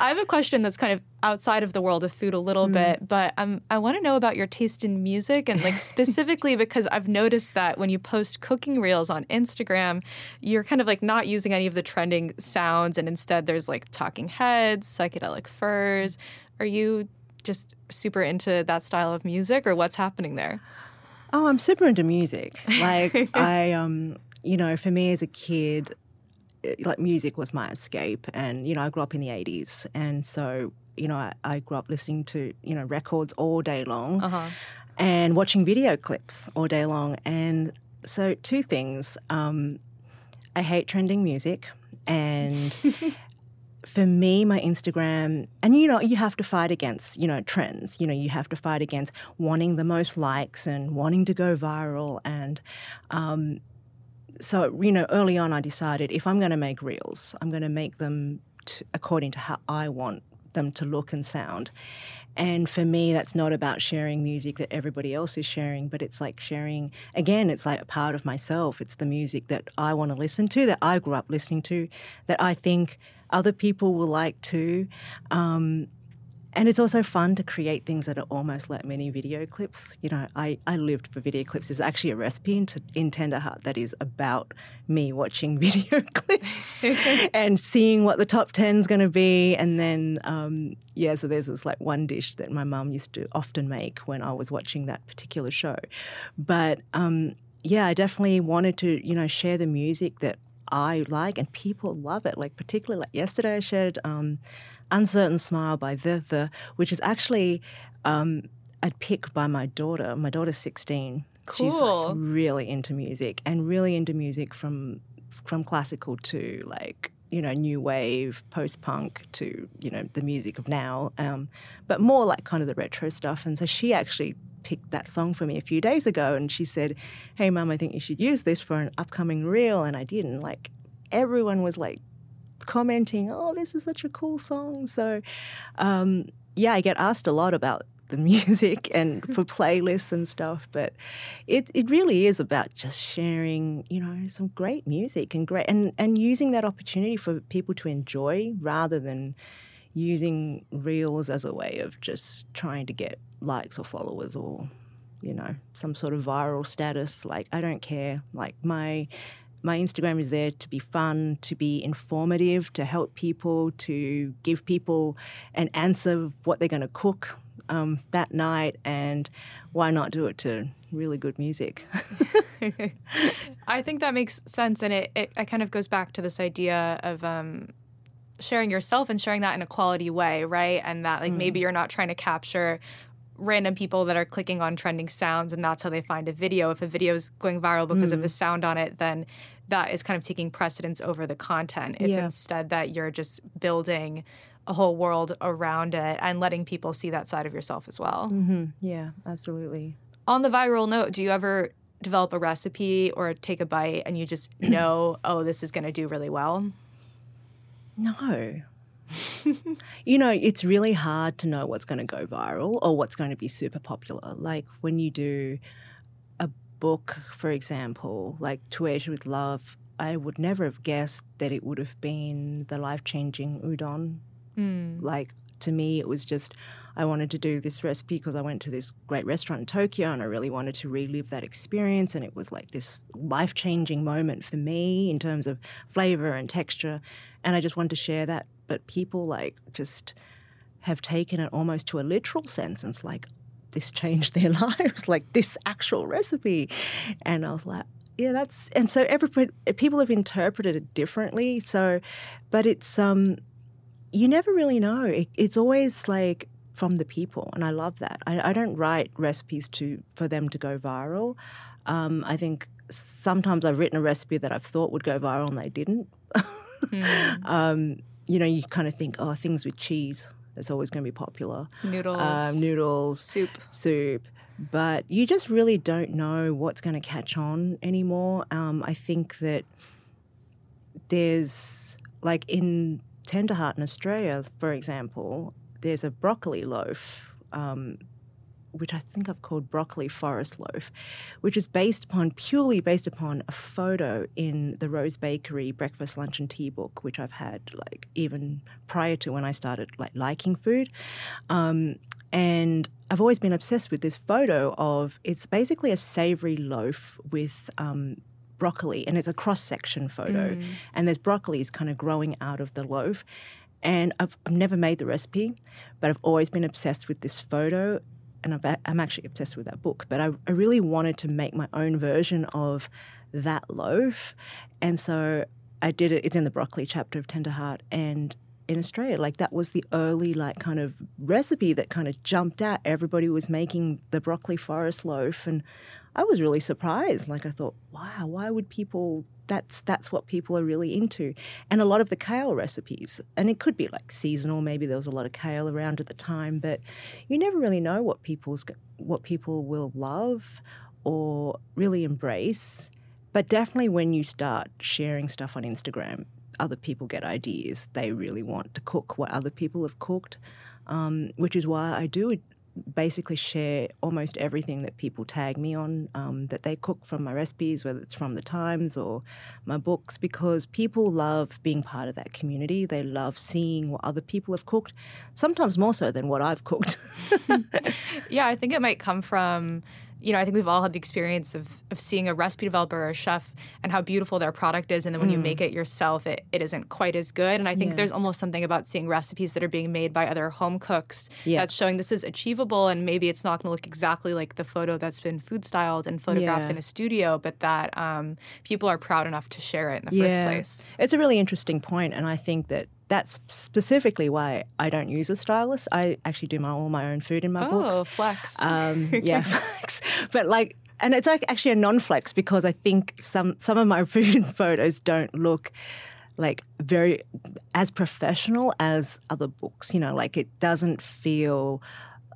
A: I have a question that's kind of outside of the world of food a little bit, but um, I want to know about your taste in music and like specifically because I've noticed that when you post cooking reels on Instagram, you're kind of like not using any of the trending sounds and instead there's like talking heads, psychedelic furs. Are you just super into that style of music or what's happening there?
B: Oh, I'm super into music. Like I, um, you know, for me as a kid, it- like music was my escape, and you know, I grew up in the '80s, and so you know, I, I grew up listening to you know records all day long, and watching video clips all day long. And so, two things: um, I hate trending music, and for me, my Instagram, and you know, you have to fight against, you know, trends. You know, you have to fight against wanting the most likes and wanting to go viral. And um, so, you know, early on, I decided if I'm going to make reels, I'm going to make them according to how I want them to look and sound. And for me, that's not about sharing music that everybody else is sharing, but it's like sharing, again, it's like a part of myself. It's the music that I want to listen to, that I grew up listening to, that I think other people will like too. Um, and it's also fun to create things that are almost like mini video clips. You know, I, I lived for video clips. There's actually a recipe in, in Tenderheart that is about me watching video clips and seeing what the top 10 is going to be. And then, um, yeah, so there's this like one dish that my mum used to often make when I was watching that particular show. But um, yeah, I definitely wanted to, you know, share the music that I like and people love it. Like particularly like yesterday I shared um, Uncertain Smile by The The, which is actually um, a pick by my daughter. My daughter's 16. She's
A: Cool.
B: like really into music and really into music from from classical to like you know new wave, post punk to you know the music of now, um, but more like kind of the retro stuff. And so she actually picked that song for me a few days ago, and she said, "Hey, mum, I think you should use this for an upcoming reel." And I did, and like everyone was like commenting, "Oh, this is such a cool song." So, um, yeah, I get asked a lot about the music and for playlists and stuff, but it it really is about just sharing, you know, some great music and great and and using that opportunity for people to enjoy rather than using reels as a way of just trying to get likes or followers or you know some sort of viral status like i don't care like my my instagram is there to be fun to be informative to help people to give people an answer of what they're going to cook um, that night and why not do it to really good music
A: I think that makes sense, and it, it, it kind of goes back to this idea of um, sharing yourself and sharing that in a quality way, right? And that like maybe you're not trying to capture random people that are clicking on trending sounds, and that's how they find a video. If a video is going viral because of the sound on it, then that is kind of taking precedence over the content. It's
B: Yeah.
A: instead that you're just building a whole world around it and letting people see that side of yourself as well. Mm-hmm.
B: yeah absolutely
A: On the viral note, do you ever develop a recipe or take a bite and you just know, oh, this is going to do really well?
B: No. you know, it's really hard to know what's going to go viral or what's going to be super popular. Like when you do book, for example, like To Asia with Love, I would never have guessed that it would have been the life changing udon. Hmm. Like to me, it was just I wanted to do this recipe because I went to this great restaurant in Tokyo and I really wanted to relive that experience. And it was like this life changing moment for me in terms of flavor and texture. And I just wanted to share that. But people like just have taken it almost to a literal sense. And it's like, this changed their lives, like this actual recipe. And I was like, yeah, that's, and so every, people have interpreted it differently. So, but it's, um, you never really know. It, it's always like from the people, and I love that. I, I don't write recipes to for them to go viral. Um, I think sometimes I've written a recipe that I've thought would go viral and they didn't. um, you know, you kind of think, oh, things with cheese, that's always going to be popular.
A: Noodles,
B: Um, noodles,
A: soup.
B: soup. But you just really don't know what's going to catch on anymore. Um, I think that there's like in Tenderheart in Australia, for example, there's a broccoli loaf. Um, which I think I've called broccoli forest loaf, which is based upon purely based upon a photo in the Rose Bakery breakfast, lunch, and tea book, which I've had like even prior to when I started like liking food. Um, and I've always been obsessed with this photo of it's basically a savory loaf with um, broccoli, and it's a cross section photo, mm. and there's broccolis kind of growing out of the loaf. And I've, I've never made the recipe, but I've always been obsessed with this photo and i am actually obsessed with that book, but I, I, really wanted to make my own version of that loaf. And so I did it. It's in the broccoli chapter of Tenderheart. And in Australia, like that was the early, like, kind of recipe that kind of jumped out. Everybody was making the broccoli forest loaf. And I was really surprised. Like, I thought, wow, why would people that's that's what people are really into. And a lot of the kale recipes and it could be like seasonal maybe there was a lot of kale around at the time but you never really know what people's what people will love or really embrace. But definitely when you start sharing stuff on Instagram other people get ideas. They really want to cook what other people have cooked um, which is why I do basically share almost everything that people tag me on um, that they cook from my recipes, whether it's from the Times or my books, because people love being part of that community. They love seeing what other people have cooked, sometimes more so than what I've cooked.
A: yeah, I think it might come from you know, I think we've all had the experience of, of seeing a recipe developer or a chef and how beautiful their product is. And then when mm. you make it yourself, it, it isn't quite as good. And I think yeah. there's almost something about seeing recipes that are being made by other home cooks yeah. that's showing this is achievable. And maybe it's not going to look exactly like the photo that's been food styled and photographed yeah. in a studio, but that um, people are proud enough to share it in the first place.
B: It's a really interesting point, And I think that that's specifically why I don't use a stylist. I actually do my, all my own food in my
A: oh,
B: books.
A: Oh, flex.
B: Um, yeah, flex. But like, and it's like actually a non-flex because I think some some of my food photos don't look like very as professional as other books. You know, like it doesn't feel.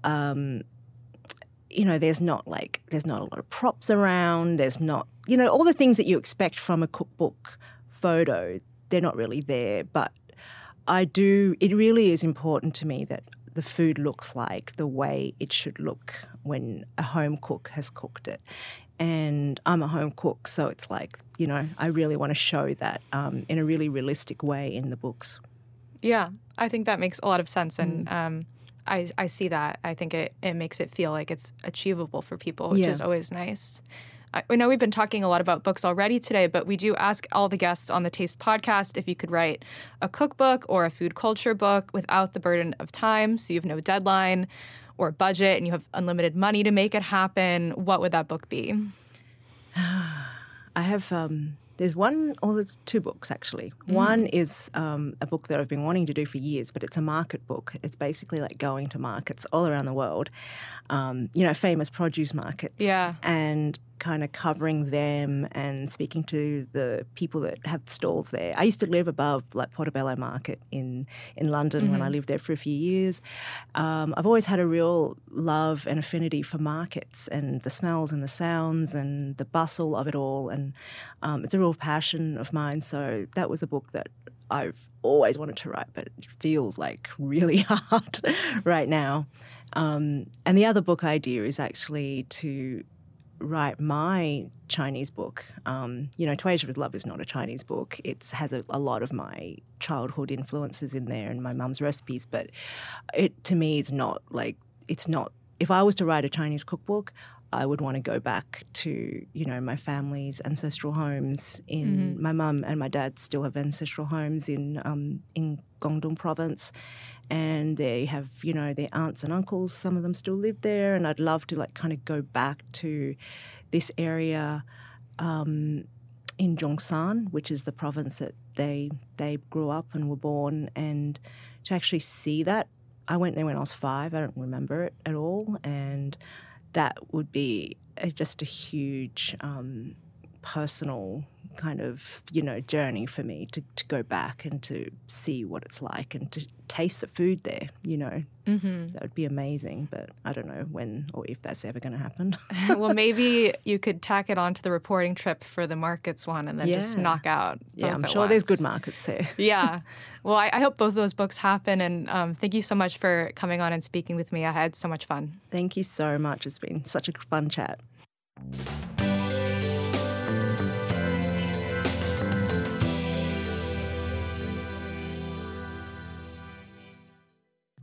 B: Um, you know, there's not like there's not a lot of props around. There's not you know all the things that you expect from a cookbook photo. They're not really there, but I do, it really is important to me that the food looks like the way it should look when a home cook has cooked it. And I'm a home cook, so it's like, you know, I really want to show that um, in a really realistic way in the books.
A: Yeah, I think that makes a lot of sense. And mm. um, I, I see that. I think it, it makes it feel like it's achievable for people, which yeah. is always nice. I know we've been talking a lot about books already today, but we do ask all the guests on the Taste podcast if you could write a cookbook or a food culture book without the burden of time, so you have no deadline or budget and you have unlimited money to make it happen. What would that book be?
B: I have. Um, there's one, or there's two books actually. Mm. One is um, a book that I've been wanting to do for years, but it's a market book. It's basically like going to markets all around the world, um, you know, famous produce markets.
A: Yeah.
B: And kind of covering them and speaking to the people that have stalls there. I used to live above like Portobello Market in in London mm-hmm. when I mm-hmm. lived there for a few years. Um, I've always had a real love and affinity for markets and the smells and the sounds and the bustle of it all, and um, it's a real passion of mine. So that was a book that I've always wanted to write, but it feels like really hard right now. Um, and the other book idea is actually to write my Chinese book. Um, you know, To Asia with Love is not a Chinese book. It has a, a, lot of my childhood influences in there and my mum's recipes, but it to me it's not like it's not. If I was to write a Chinese cookbook, I would want to go back to you know my family's ancestral homes. In mm-hmm. my mum and my dad still have ancestral homes in um, in Guangdong province, and they have you know their aunts and uncles some of them still live there and i'd love to like kind of go back to this area um, in Zhongshan, which is the province that they they grew up and were born, and to actually see that, I went there when I was five. I don't remember it at all, and that would be a, just a huge um, personal kind of you know journey for me to, to go back and to see what it's like and to taste the food there. You know, mm-hmm. that would be amazing. But I don't know when or if that's ever going to happen.
A: well, maybe you could tack it onto the reporting trip for the markets one and then yeah. just knock out.
B: yeah, I'm sure
A: once.
B: there's good markets there.
A: yeah. Well, I, I, hope both of those books happen. And um, thank you so much for coming on and speaking with me. I had so much fun.
B: Thank you so much. It's been such a fun chat.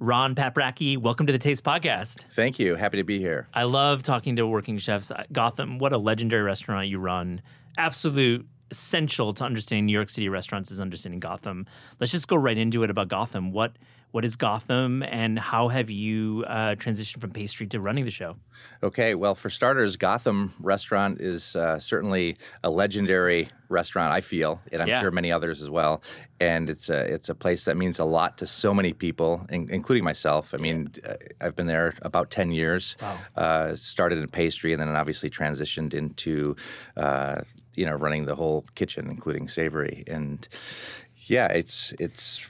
C: Ron Paprocki, welcome to the Taste Podcast.
D: Thank you. Happy to be here.
C: I love talking to working chefs. Uh, Gotham, what a legendary restaurant you run. Absolute essential to understanding New York City restaurants is understanding Gotham. Let's just go right into it about Gotham. What what is Gotham, and how have you uh, transitioned from pastry to running the show?
D: Okay, well, for starters, Gotham Restaurant is uh, certainly a legendary restaurant. I feel, and I'm yeah. sure many others as well. And it's a it's a place that means a lot to so many people, in, including myself. I mean, uh, I've been there about ten years. Wow. Uh, started in pastry, and then obviously transitioned into uh, you know running the whole kitchen, including savory. And yeah, it's it's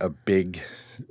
D: a big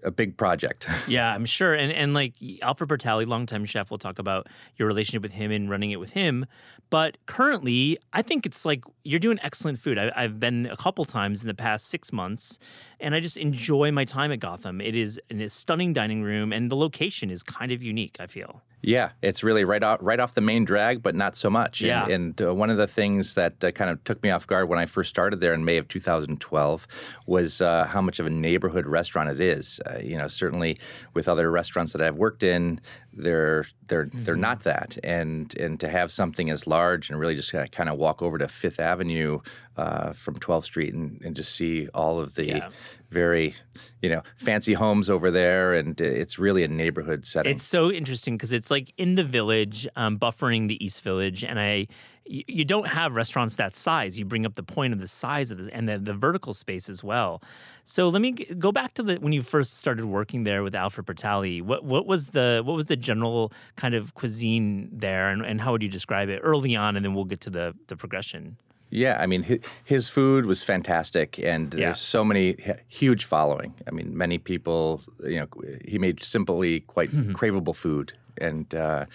D: a big project.
C: yeah, I'm sure. And and like Alfred Portale, longtime chef, we'll talk about your relationship with him and running it with him. But currently, I think it's like you're doing excellent food. I, have been a couple times in the past six months, and I just enjoy my time at Gotham. It is a stunning dining room, and the location is kind of unique. I feel.
D: Yeah, it's really right off right off the main drag, but not so much.
C: Yeah.
D: And, and uh, one of the things that uh, kind of took me off guard when I first started there in May of 2012 was uh, how much of a neighborhood restaurant it is. Uh, you know, certainly with other restaurants that I've worked in, they're they're mm-hmm. they're not that. And and to have something as large and really just kind of, kind of walk over to Fifth Avenue uh, from 12th Street and, and just see all of the yeah. very you know fancy homes over there, and it's really a neighborhood setting.
C: It's so interesting because it's like in the village, um, buffering the East Village, and I you don't have restaurants that size. You bring up the point of the size of the and the, the vertical space as well. So let me go back to the when you first started working there with Alfred Portale. What what was the what was the general kind of cuisine there, and, and how would you describe it early on, and then we'll get to the the progression.
D: Yeah, I mean, his, food was fantastic, and there's so many huge following. I mean, many people, you know, he made simply quite mm-hmm. craveable food, and uh,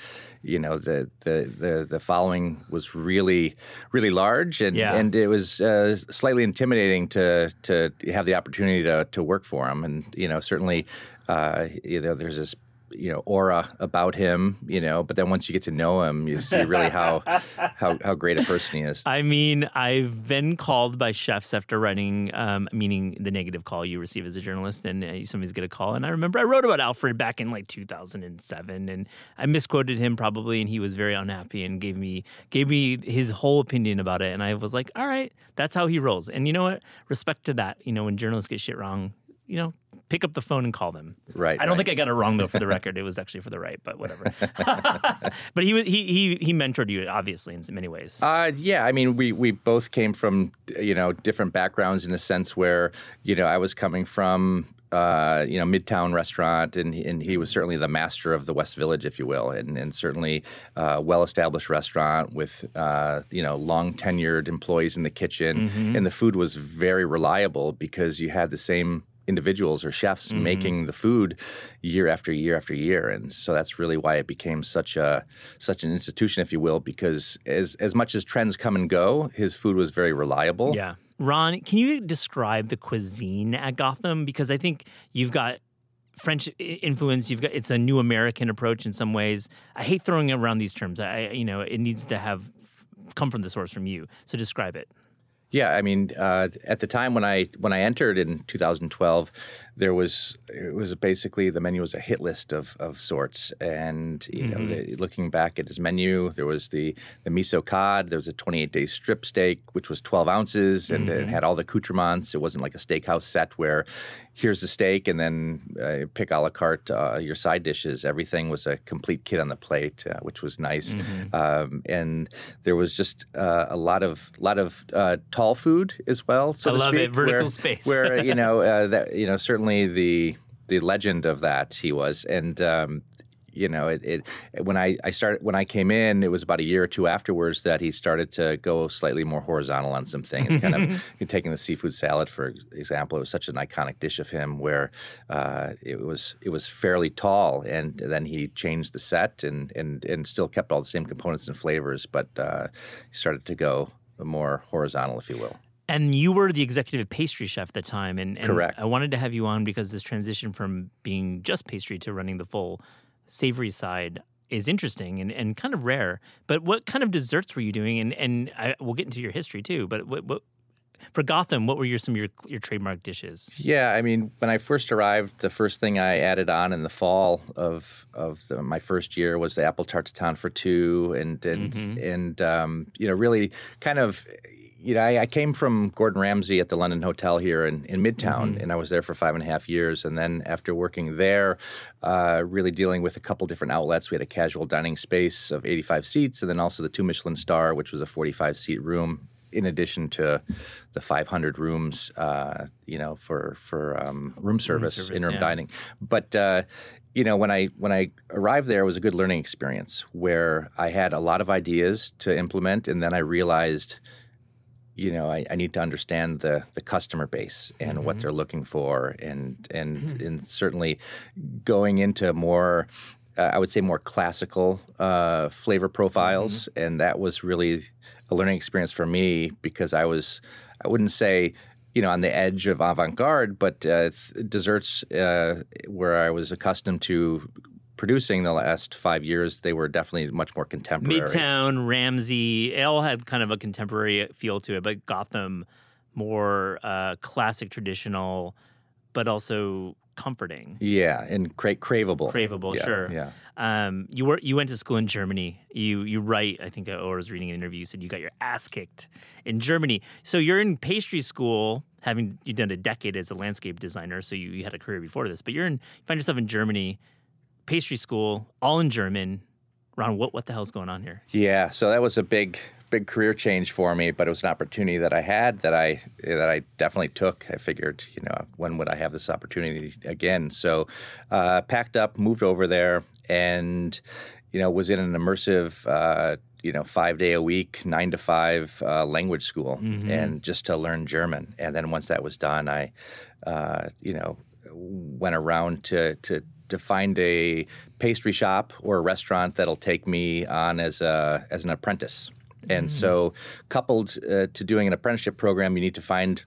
D: you know the, the, the the following was really really large, and
C: yeah.
D: and it was uh, slightly intimidating to to have the opportunity to to work for him, and you know certainly uh, you know there's this you know aura about him you know but then once you get to know him you see really how how how great a person he is.
C: I mean i've been called by chefs after writing um, meaning the negative call you receive as a journalist and uh, somebody's get a call. And i remember i wrote about alfred back in like 2007 and i misquoted him probably and he was very unhappy and gave me gave me his whole opinion about it. And i was like all right that's how he rolls. And you know what? Respect to that you know when journalists get shit wrong you know pick up the phone and call them.
D: Right.
C: I don't
D: right.
C: think I got it wrong though. For the record, it was actually for the right, but whatever. but he he he he mentored you obviously in many ways.
D: Uh, yeah. I mean, we we both came from you know different backgrounds in a sense where you know I was coming from uh, you know, Midtown restaurant, and, and he was certainly the master of the West Village, if you will, and, and certainly uh, well-established restaurant with uh, you know long tenured employees in the kitchen, mm-hmm. and the food was very reliable because you had the same individuals or chefs mm-hmm. making the food year after year after year and so that's really why it became such a such an institution if you will because as as much as trends come and go his food was very reliable
C: yeah ron can you describe the cuisine at gotham because i think you've got French influence. You've got it's a new American approach in some ways. I hate throwing around these terms. I you know it needs to have come from the source from you. So describe it.
D: Yeah, I mean, uh, at the time when I when I entered in 2012, there was it was basically the menu was a hit list of, of sorts, and you mm-hmm. know, the, looking back at his menu, there was the the miso cod, there was a 28 day strip steak, which was 12 ounces, and mm-hmm. it had all the accoutrements. It wasn't like a steakhouse set where here's the steak and then uh, pick a la carte uh, your side dishes. Everything was a complete kit on the plate, uh, which was nice. Mm-hmm. Um, and there was just uh, a lot of lot of uh, tall food as well. So
C: I
D: to
C: love
D: speak,
C: it, vertical
D: where,
C: space.
D: where you know uh, that you know certainly the the legend of that he was, and um, you know, it, it when I, I started when I came in, it was about a year or two afterwards that he started to go slightly more horizontal on some things. Kind of taking the seafood salad for example, it was such an iconic dish of him where uh, it was it was fairly tall, and then he changed the set and and and still kept all the same components and flavors, but uh, he started to go more horizontal, if you will.
C: And you were the executive pastry chef at the time, and, and
D: Correct.
C: I wanted to have you on because this transition from being just pastry to running the full savory side is interesting and, and kind of rare. But what kind of desserts were you doing? And and I, we'll get into your history too. But what, what for Gotham, what were your some of your your trademark dishes?
D: Yeah, I mean, when I first arrived, the first thing I added on in the fall of of the, my first year was the apple tarte tatin for two, and and and um, you know, really kind of. You know, I, I came from Gordon Ramsay at the London Hotel here in, in Midtown, and I was there for five and a half years. And then after working there, uh, really dealing with a couple different outlets, we had a casual dining space of 85 seats, and then also the two Michelin star, which was a 45 seat room in addition to the 500 rooms, uh, you know, for for um, room service,
C: service,
D: in-room
C: yeah.
D: dining. But uh, you know, when I when I arrived there, it was a good learning experience where I had a lot of ideas to implement, and then I realized. You know, I, I need to understand the the customer base and what they're looking for, and and and certainly going into more uh, I would say more classical uh, flavor profiles, and that was really a learning experience for me because I was I wouldn't say you know on the edge of avant garde, but uh, th- desserts uh, where I was accustomed to producing the last five years, they were definitely much more contemporary.
C: Midtown, Ramsay, it all had kind of a contemporary feel to it, but Gotham more uh, classic, traditional, but also comforting.
D: Yeah, and cra- craveable.
C: Craveable,
D: Yeah,
C: sure.
D: Yeah.
C: Um, you were you went to school in Germany. You you write. I think or I was reading an interview. You said you got your ass kicked in Germany. So you're in pastry school, having you done a decade as a landscape designer. So you, you had a career before this, but you're in you find yourself in Germany, pastry school, all in German. Ron, what what the hell's going on here?
D: Yeah, so that was a big, big career change for me, but it was an opportunity that I had that I that I definitely took. I figured, you know, when would I have this opportunity again? So, uh, packed up, moved over there, and you know, was in an immersive. Uh, you know, five day a week, nine to five uh, language school, and just to learn German. And then once that was done, I, uh, you know, went around to to to find a pastry shop or a restaurant that'll take me on as a as an apprentice. And so, coupled uh, to doing an apprenticeship program, you need to find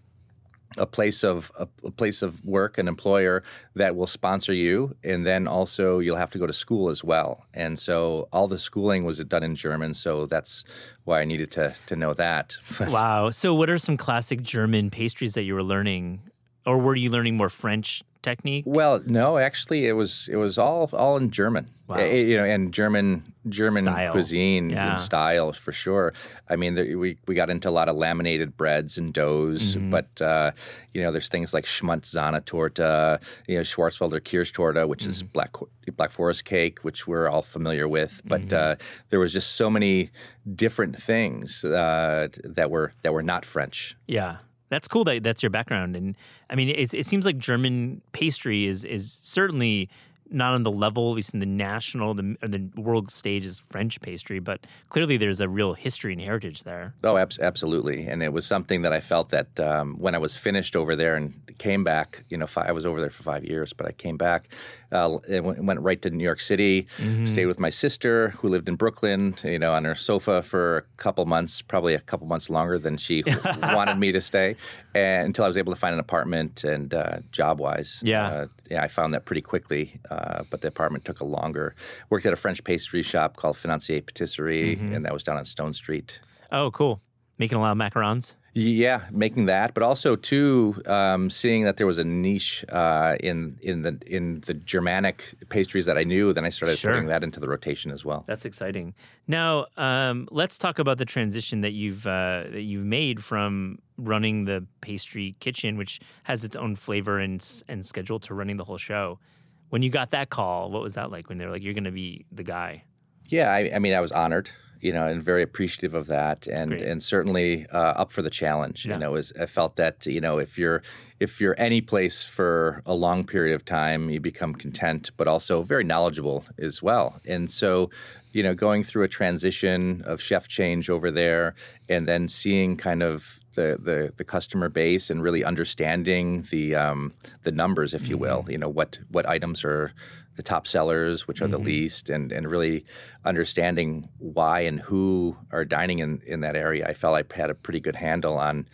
D: a place of a, a place of work, an employer that will sponsor you, and then also you'll have to go to school as well. And so, all the schooling was done in German, so that's why I needed to to know that.
C: Wow. So what are some classic German pastries that you were learning, or were you learning more French technique?
D: Well, no, actually, it was it was all all in German.
C: Wow.
D: Eh, you know, and German German
C: Style.
D: cuisine
C: Yeah.
D: and style for sure. I mean, there, we we got into a lot of laminated breads and doughs,
C: Mm-hmm.
D: but uh, you know, there's things like Schmuntzana torta, you know, Schwarzwälder Kirschtorte, which is
C: Mm-hmm.
D: black black forest cake, which we're all familiar with. But
C: Mm-hmm.
D: uh, there was just so many different things uh, that were that were not French.
C: Yeah. That's cool that that's your background. And I mean, it, it seems like German pastry is is certainly not on the level, at least in the national the, or the world stage, is French pastry, but clearly there's a real history and heritage there.
D: Oh, abs- absolutely. And it was something that I felt that um, when I was finished over there and came back, you know, fi- I was over there for five years, but I came back uh, and went, went right to New York City, stayed with my sister who lived in Brooklyn, you know, on her sofa for a couple months, probably a couple months longer than she wanted me to stay, and, until I was able to find an apartment and uh, job wise.
C: Yeah.
D: Uh, yeah, I found that pretty quickly, uh, but the apartment took a longer. Worked at a French pastry shop called Financier Patisserie, and that was down on Stone Street.
C: Oh, cool. Making a lot of macarons.
D: Yeah, making that, but also too um, seeing that there was a niche uh, in in the in the Germanic pastries that I knew. Then I started
C: Sure.
D: putting that into the rotation as well.
C: That's exciting. Now, um, let's talk about the transition that you've uh, that you've made from running the pastry kitchen, which has its own flavor and and schedule, to running the whole show. When you got that call, what was that like? When they were like, "You're going to be the guy"?
D: Yeah, I, I mean, I was honored, you know, and very appreciative of that, and
C: Great.
D: and certainly uh, up for the challenge.
C: Yeah.
D: You know, is I felt that you know if you're if you're any place for a long period of time, you become content, but also very knowledgeable as well. And so, you know, going through a transition of chef change over there, and then seeing kind of the the, the customer base and really understanding the um, the numbers, if you will. You know, what what items are the top sellers, which are the least, and and really understanding why and who are dining in in that area. I felt I had a pretty good handle on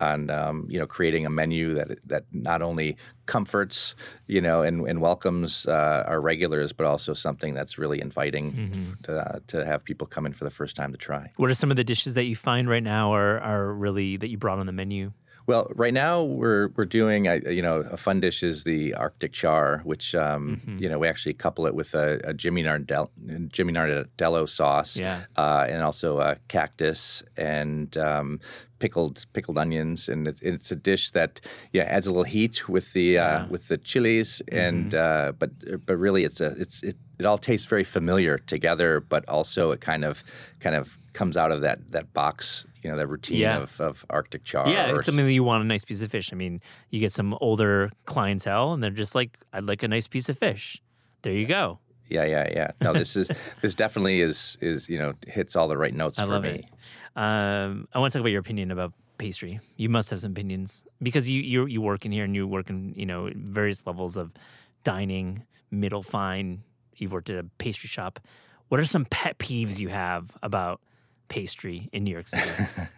D: on um, you know creating a menu that that not only comforts you know and, and welcomes uh, our regulars, but also something that's really inviting f- to, uh, to have people come in for the first time to try.
C: What are some of the dishes that you find right now are are really that you brought on the menu?
D: Well, right now we're we're doing I- you know a fun dish is the Arctic char, which um, you know we actually couple it with a, a Jimmy Nardel Jimmy Nardello sauce,
C: Yeah.
D: uh, and also a cactus and um, pickled pickled onions, and it, it's a dish that yeah adds a little heat with the uh, with the chilies, and uh, but but really it's a it's it, it all tastes very familiar together, but also it kind of kind of comes out of that that box. You know, that routine
C: Yeah.
D: of, of Arctic char.
C: Yeah, it's something that you want a nice piece of fish. I mean, you get some older clientele, and they're just like, "I'd like a nice piece of fish." There you go.
D: Yeah, yeah, yeah. No, this is this definitely is is you know hits all the right notes
C: I
D: for
C: love
D: me.
C: it. Um, I want to talk about your opinion about pastry. You must have some opinions because you you you work in here and you work in you know various levels of dining, middle fine. You've worked at a pastry shop. What are some pet peeves you have about pastry in New York City?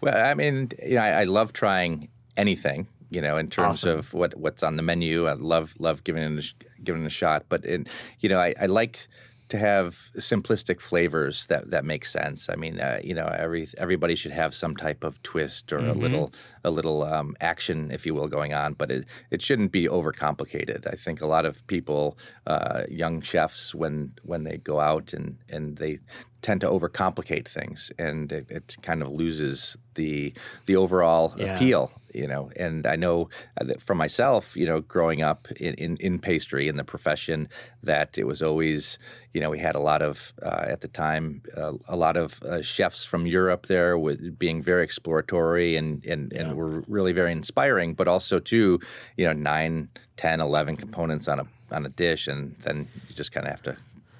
D: Well, I mean, you know, I, I love trying anything. You know, in terms
C: Awesome.
D: of what what's on the menu, I love love giving it a, giving it a shot. But in, you know, I, I like to have simplistic flavors that that make sense. I mean, uh, you know, every everybody should have some type of twist or a little a little um, action, if you will, going on. But it it shouldn't be overcomplicated. I think a lot of people, uh, young chefs, when when they go out and and they tend to overcomplicate things, and it, it kind of loses the the overall
C: Yeah.
D: appeal you know and i know uh, that for myself you know growing up in, in, in pastry in the profession that it was always you know we had a lot of uh, at the time uh, a lot of uh, chefs from europe there with being very exploratory and and, and were really very inspiring but also too you know 9 10 11 components on a on a dish and then you just kind of have to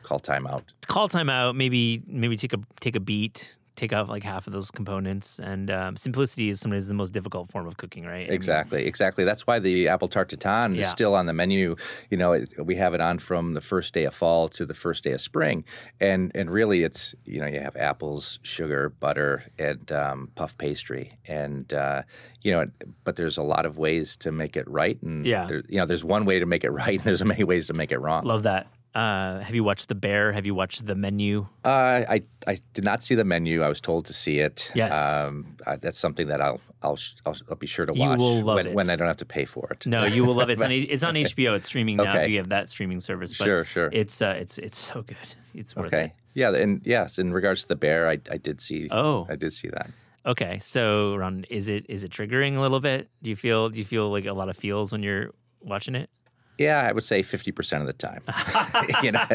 D: call time out
C: Call time out. Maybe maybe take a take a beat. Take out like half of those components, and um, simplicity is sometimes the most difficult form of cooking, right? I mean,
D: Exactly, exactly. That's why the apple tart tatin
C: Yeah.
D: is still on the menu. You know, it, we have it on from the first day of fall to the first day of spring, and and really, it's you know you have apples, sugar, butter, and um, puff pastry, and uh, you know, but there's a lot of ways to make it right, and
C: Yeah.
D: there, you know, there's one way to make it right, and there's many ways to make it wrong.
C: Love that. Uh, have you watched The Bear? Have you watched the menu?
D: Uh, I I did not see the menu. I was told to see it.
C: Yes.
D: um, uh, that's something that I'll I'll I'll, I'll be sure to watch.
C: You will love
D: when,
C: it.
D: when I don't have to pay for it.
C: No, you will love it. It's on, it's on HBO. It's streaming now.
D: Okay.
C: If you have that streaming service, but
D: Sure, sure.
C: It's uh, it's it's so good. It's worth
D: Okay.
C: it.
D: Yeah, and yes, in regards to the bear, I, I did see.
C: Oh.
D: I did see that.
C: Okay, so Ron, is it is it triggering a little bit? Do you feel do you feel like a lot of feels when you're watching it?
D: Yeah, I would say fifty percent of the time. you know,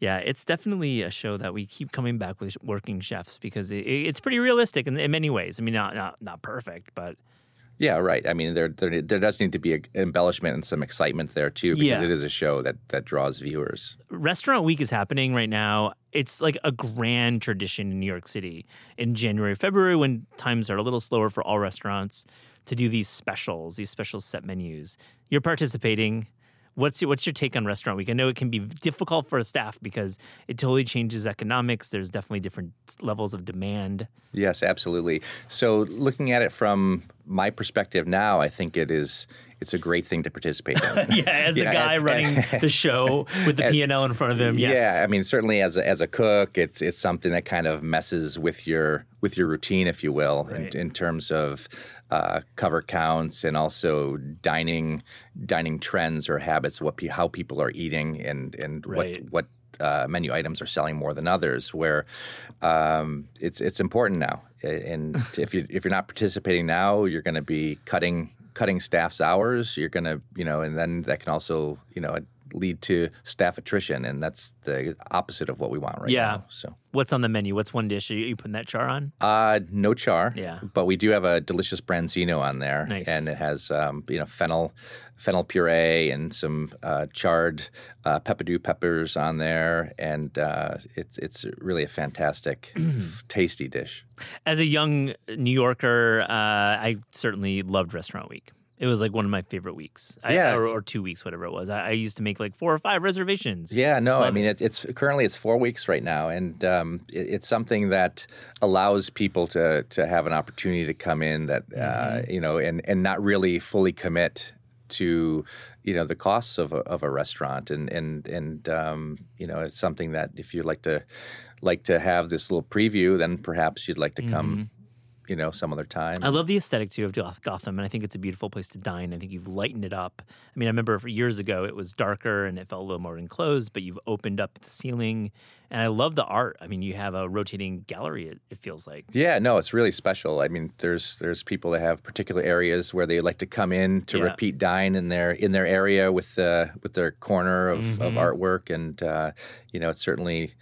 C: Yeah, it's definitely a show that we keep coming back with working chefs because it, it's pretty realistic in, in many ways. I mean, not not not perfect, but
D: yeah, right. I mean, there, there there does need to be a embellishment and some excitement there too, because
C: Yeah.
D: it is a show that that draws viewers.
C: Restaurant Week is happening right now. It's like a grand tradition in New York City in January, February, when times are a little slower for all restaurants to do these specials, these special set menus. You're participating. What's your, what's your take on Restaurant Week? I know it can be difficult for a staff because it totally changes economics. There's definitely different levels of demand.
D: Yes, absolutely. So, looking at it from my perspective now, I think it is it's a great thing to participate in.
C: Yeah, as the
D: know,
C: guy running the show with the P and L in front of him. Yes.
D: Yeah, I mean, certainly as a, as a cook, it's it's something that kind of messes with your with your routine, if you will,
C: Right.
D: in, in terms of uh, cover counts and also dining dining trends or habits, what pe- how people are eating and and
C: Right.
D: what what. Uh, menu items are selling more than others. Where um, it's it's important now, and if you if you're not participating now, you're going to be cutting cutting staff's hours. You're going to you know, and then that can also you know lead to staff attrition, and that's the opposite of what we want right
C: Yeah.
D: now. So.
C: What's on the menu? What's one dish? Are you, putting that char on?
D: Uh, no char.
C: Yeah.
D: But we do have a delicious branzino on there,
C: Nice.
D: and it has um, you know fennel, fennel puree, and some uh, charred uh, peppadew peppers on there, and uh, it's it's really a fantastic, tasty dish.
C: As a young New Yorker, uh, I certainly loved Restaurant Week. It was like one of my favorite weeks. I,
D: Yeah.
C: or, or two weeks, whatever it was. I, I used to make like four or five reservations.
D: Yeah, no, I mean it, it's currently it's four weeks right now, and um, it, it's something that allows people to to have an opportunity to come in that uh, you know and and not really fully commit to you know the costs of a, of a restaurant and and and um, you know it's something that if you'd like to like to have this little preview then perhaps you'd like to come you know some other time
C: I love the aesthetic too of Gotham, and I think it's a beautiful place to dine. I think you've lightened it up. I mean, I remember years ago it was darker and it felt a little more enclosed, but you've opened up the ceiling, and I love the art. I mean, you have a rotating gallery. It, it feels like.
D: Yeah, no, it's really special. I mean, there's there's people that have particular areas where they like to come in to
C: Yeah.
D: repeat dine in their in their area with the with their corner of,
C: Mm-hmm.
D: of artwork, and uh, you know, it's certainly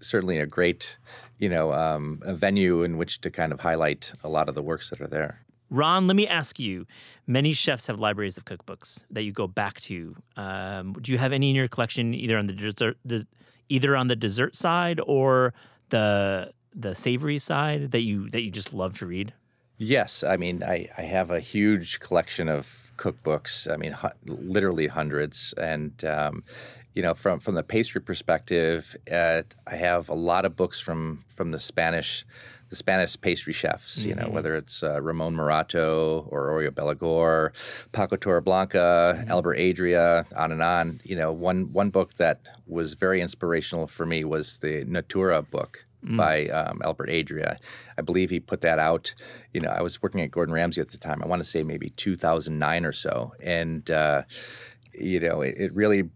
D: certainly a great you know um, a venue in which to kind of highlight a lot of the works that are there.
C: Ron, let me ask you. Many chefs have libraries of cookbooks that you go back to. Um, do you have any in your collection, either on the dessert, the, either on the dessert side or the the savory side that you that you just love to read?
D: Yes, I mean, I, I have a huge collection of cookbooks. I mean, hu- literally hundreds. And um, you know, from from the pastry perspective, uh, I have a lot of books from from the Spanish, the Spanish pastry chefs. You know, whether it's uh, Ramon Morato or Oriol Balaguer, Paco Torreblanca, Albert Adria, on and on. You know, one one book that was very inspirational for me was the Natura book by um, Albert Adria. I believe he put that out. You know, I was working at Gordon Ramsay at the time. I want to say maybe 2009 or so, and uh, you know, it, it really.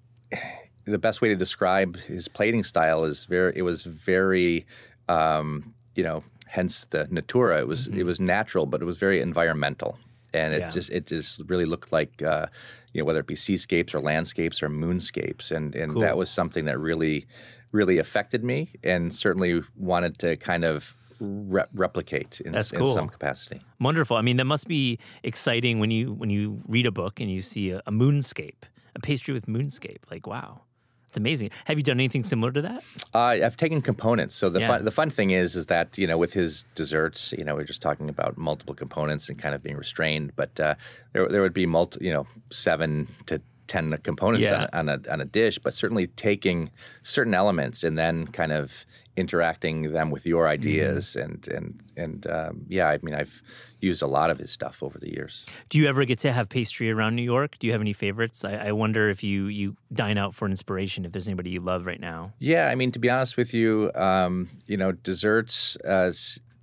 D: The best way to describe his plating style is very. It was very, um, you know, hence the natura. It was it was natural, but it was very environmental, and it
C: Yeah.
D: just it just really looked like. Uh, you know, whether it be seascapes or landscapes or moonscapes, and and
C: Cool.
D: that was something that really, really affected me, and certainly wanted to kind of re- replicate in,
C: That's
D: in some capacity.
C: Wonderful. I mean, that must be exciting when you when you read a book and you see a, a moonscape, a pastry with moonscape. Like, wow, it's amazing. Have you done anything similar to that?
D: Uh, I've taken components. So the
C: Yeah.
D: fun the fun thing is is that you know with his desserts, you know, we're just talking about multiple components and kind of being restrained, but uh, there there would be multi, you know, seven to. 10 components
C: Yeah.
D: on, on, a, on a dish, but certainly taking certain elements and then kind of interacting them with your ideas. And, and, and um, yeah, I mean, I've used a lot of his stuff over the years.
C: Do you ever get to have pastry around New York? Do you have any favorites? I, I wonder if you you dine out for inspiration. If there's anybody you love right now.
D: Yeah, I mean, to be honest with you, um, you know, desserts. Uh,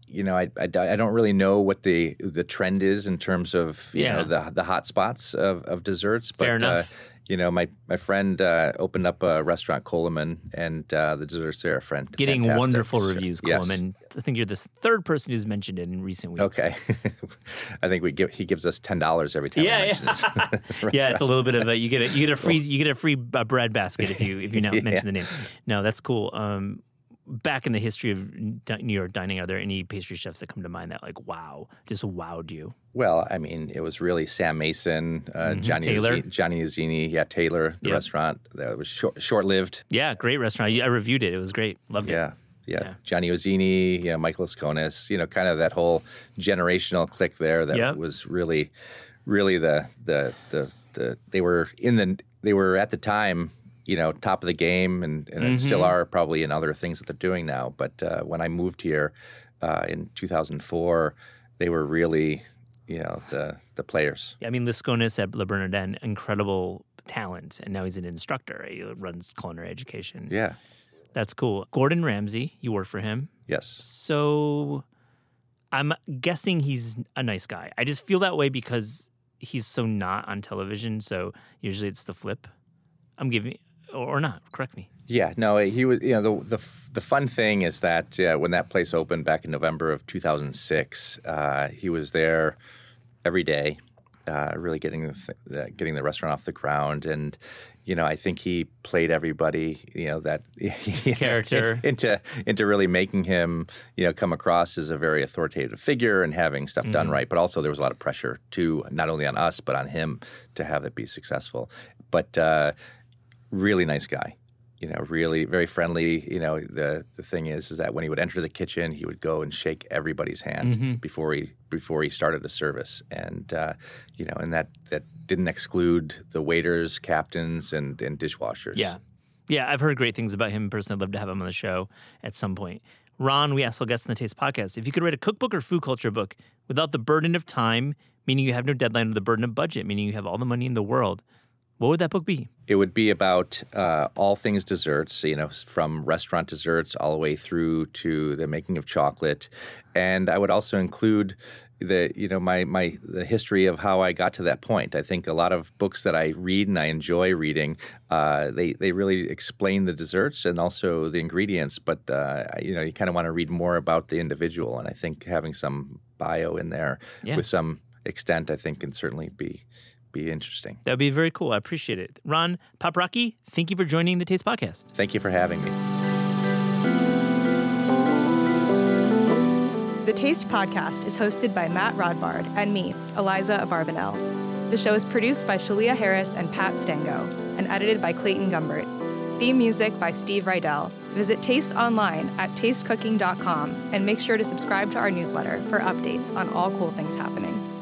D: you know, I, I, I don't really know what the the trend is in terms of you
C: Yeah.
D: know the the hot spots of, of desserts. But
C: Fair
D: Uh,
C: enough.
D: you know, my my friend uh, opened up a restaurant, Koloman, and uh, the desserts there are friend
C: Getting
D: fantastic.
C: wonderful
D: So-
C: reviews,
D: yes.
C: Koloman. I think you're the third person who's mentioned it in recent weeks.
D: Okay, I think we give he gives us ten dollars every time.
C: Yeah, yeah. Yeah, it's a little bit of a you get a you get a free you get a free uh, bread basket if you if you now
D: Yeah.
C: mention the name. No, that's cool. Um, back in the history of New York dining, are there any pastry chefs that come to mind that like wow, just wowed you?
D: Well, I mean, it was really Sam Mason, uh, Johnny
C: Mm-hmm. Tailor.
D: Azzi- Johnny Iuzzini, yeah, Tailor, the
C: Yep.
D: restaurant that was short, short-lived.
C: Yeah, great restaurant. I reviewed it. It was great. Loved it.
D: Yeah, yeah.
C: Yeah.
D: Johnny Iuzzini, you know, Michael Laiskonis, you know, kind of that whole generational clique there that
C: Yeah.
D: was really, really the, the the the they were in the they were at the time, you know, top of the game and, and still
C: Mm-hmm.
D: are probably in other things that they're doing now. But uh, when I moved here uh, in 2004, they were really, you know, the the players.
C: Yeah, I mean, Laiskonis at Le Bernardin, incredible talent, and now he's an instructor. He runs culinary education.
D: Yeah.
C: That's cool. Gordon Ramsay, you work for him.
D: Yes.
C: So I'm guessing he's a nice guy. I just feel that way because he's so not on television. So usually it's the flip. I'm giving, or not, correct me.
D: Yeah, no, he was. You know, the the the fun thing is that uh, when that place opened back in November of 2006, uh, he was there every day, uh, really getting the, th- getting the restaurant off the ground. And you know, I think he played everybody, you know, that
C: character
D: into into really making him, you know, come across as a very authoritative figure and having stuff mm-hmm. done right. But also, there was a lot of pressure too, not only on us but on him to have it be successful. But uh, really nice guy you know, really very friendly. You know, the the thing is, is that when he would enter the kitchen, he would go and shake everybody's hand mm-hmm. before he before he started a service, and uh, you know, and that that didn't exclude the waiters, captains, and and dishwashers.
C: Yeah, yeah, I've heard great things about him personally. I'd love to have him on the show at some point. Ron, we ask all guests in the Taste Podcast if you could write a cookbook or food culture book without the burden of time, meaning you have no deadline, or the burden of budget, meaning you have all the money in the world what would that book be?
D: It would be about uh, all things desserts, you know, from restaurant desserts all the way through to the making of chocolate, and I would also include the you know my my the history of how I got to that point. I think a lot of books that I read and I enjoy reading, uh, they they really explain the desserts and also the ingredients. But uh, you know you kind of want to read more about the individual, and I think having some bio in there yeah. with some extent, I think can certainly be be interesting.
C: That would be very cool. I appreciate it. Ron Paprocki, thank you for joining the Taste Podcast.
D: Thank you for having me.
A: The Taste Podcast is hosted by Matt Rodbard and me, Aliza Abarbanel. The show is produced by Shalia Harris and Pat Stango and edited by Clayton Gumbert. Theme music by Steve Rydell. Visit Taste online at tastecooking.com and make sure to subscribe to our newsletter for updates on all cool things happening.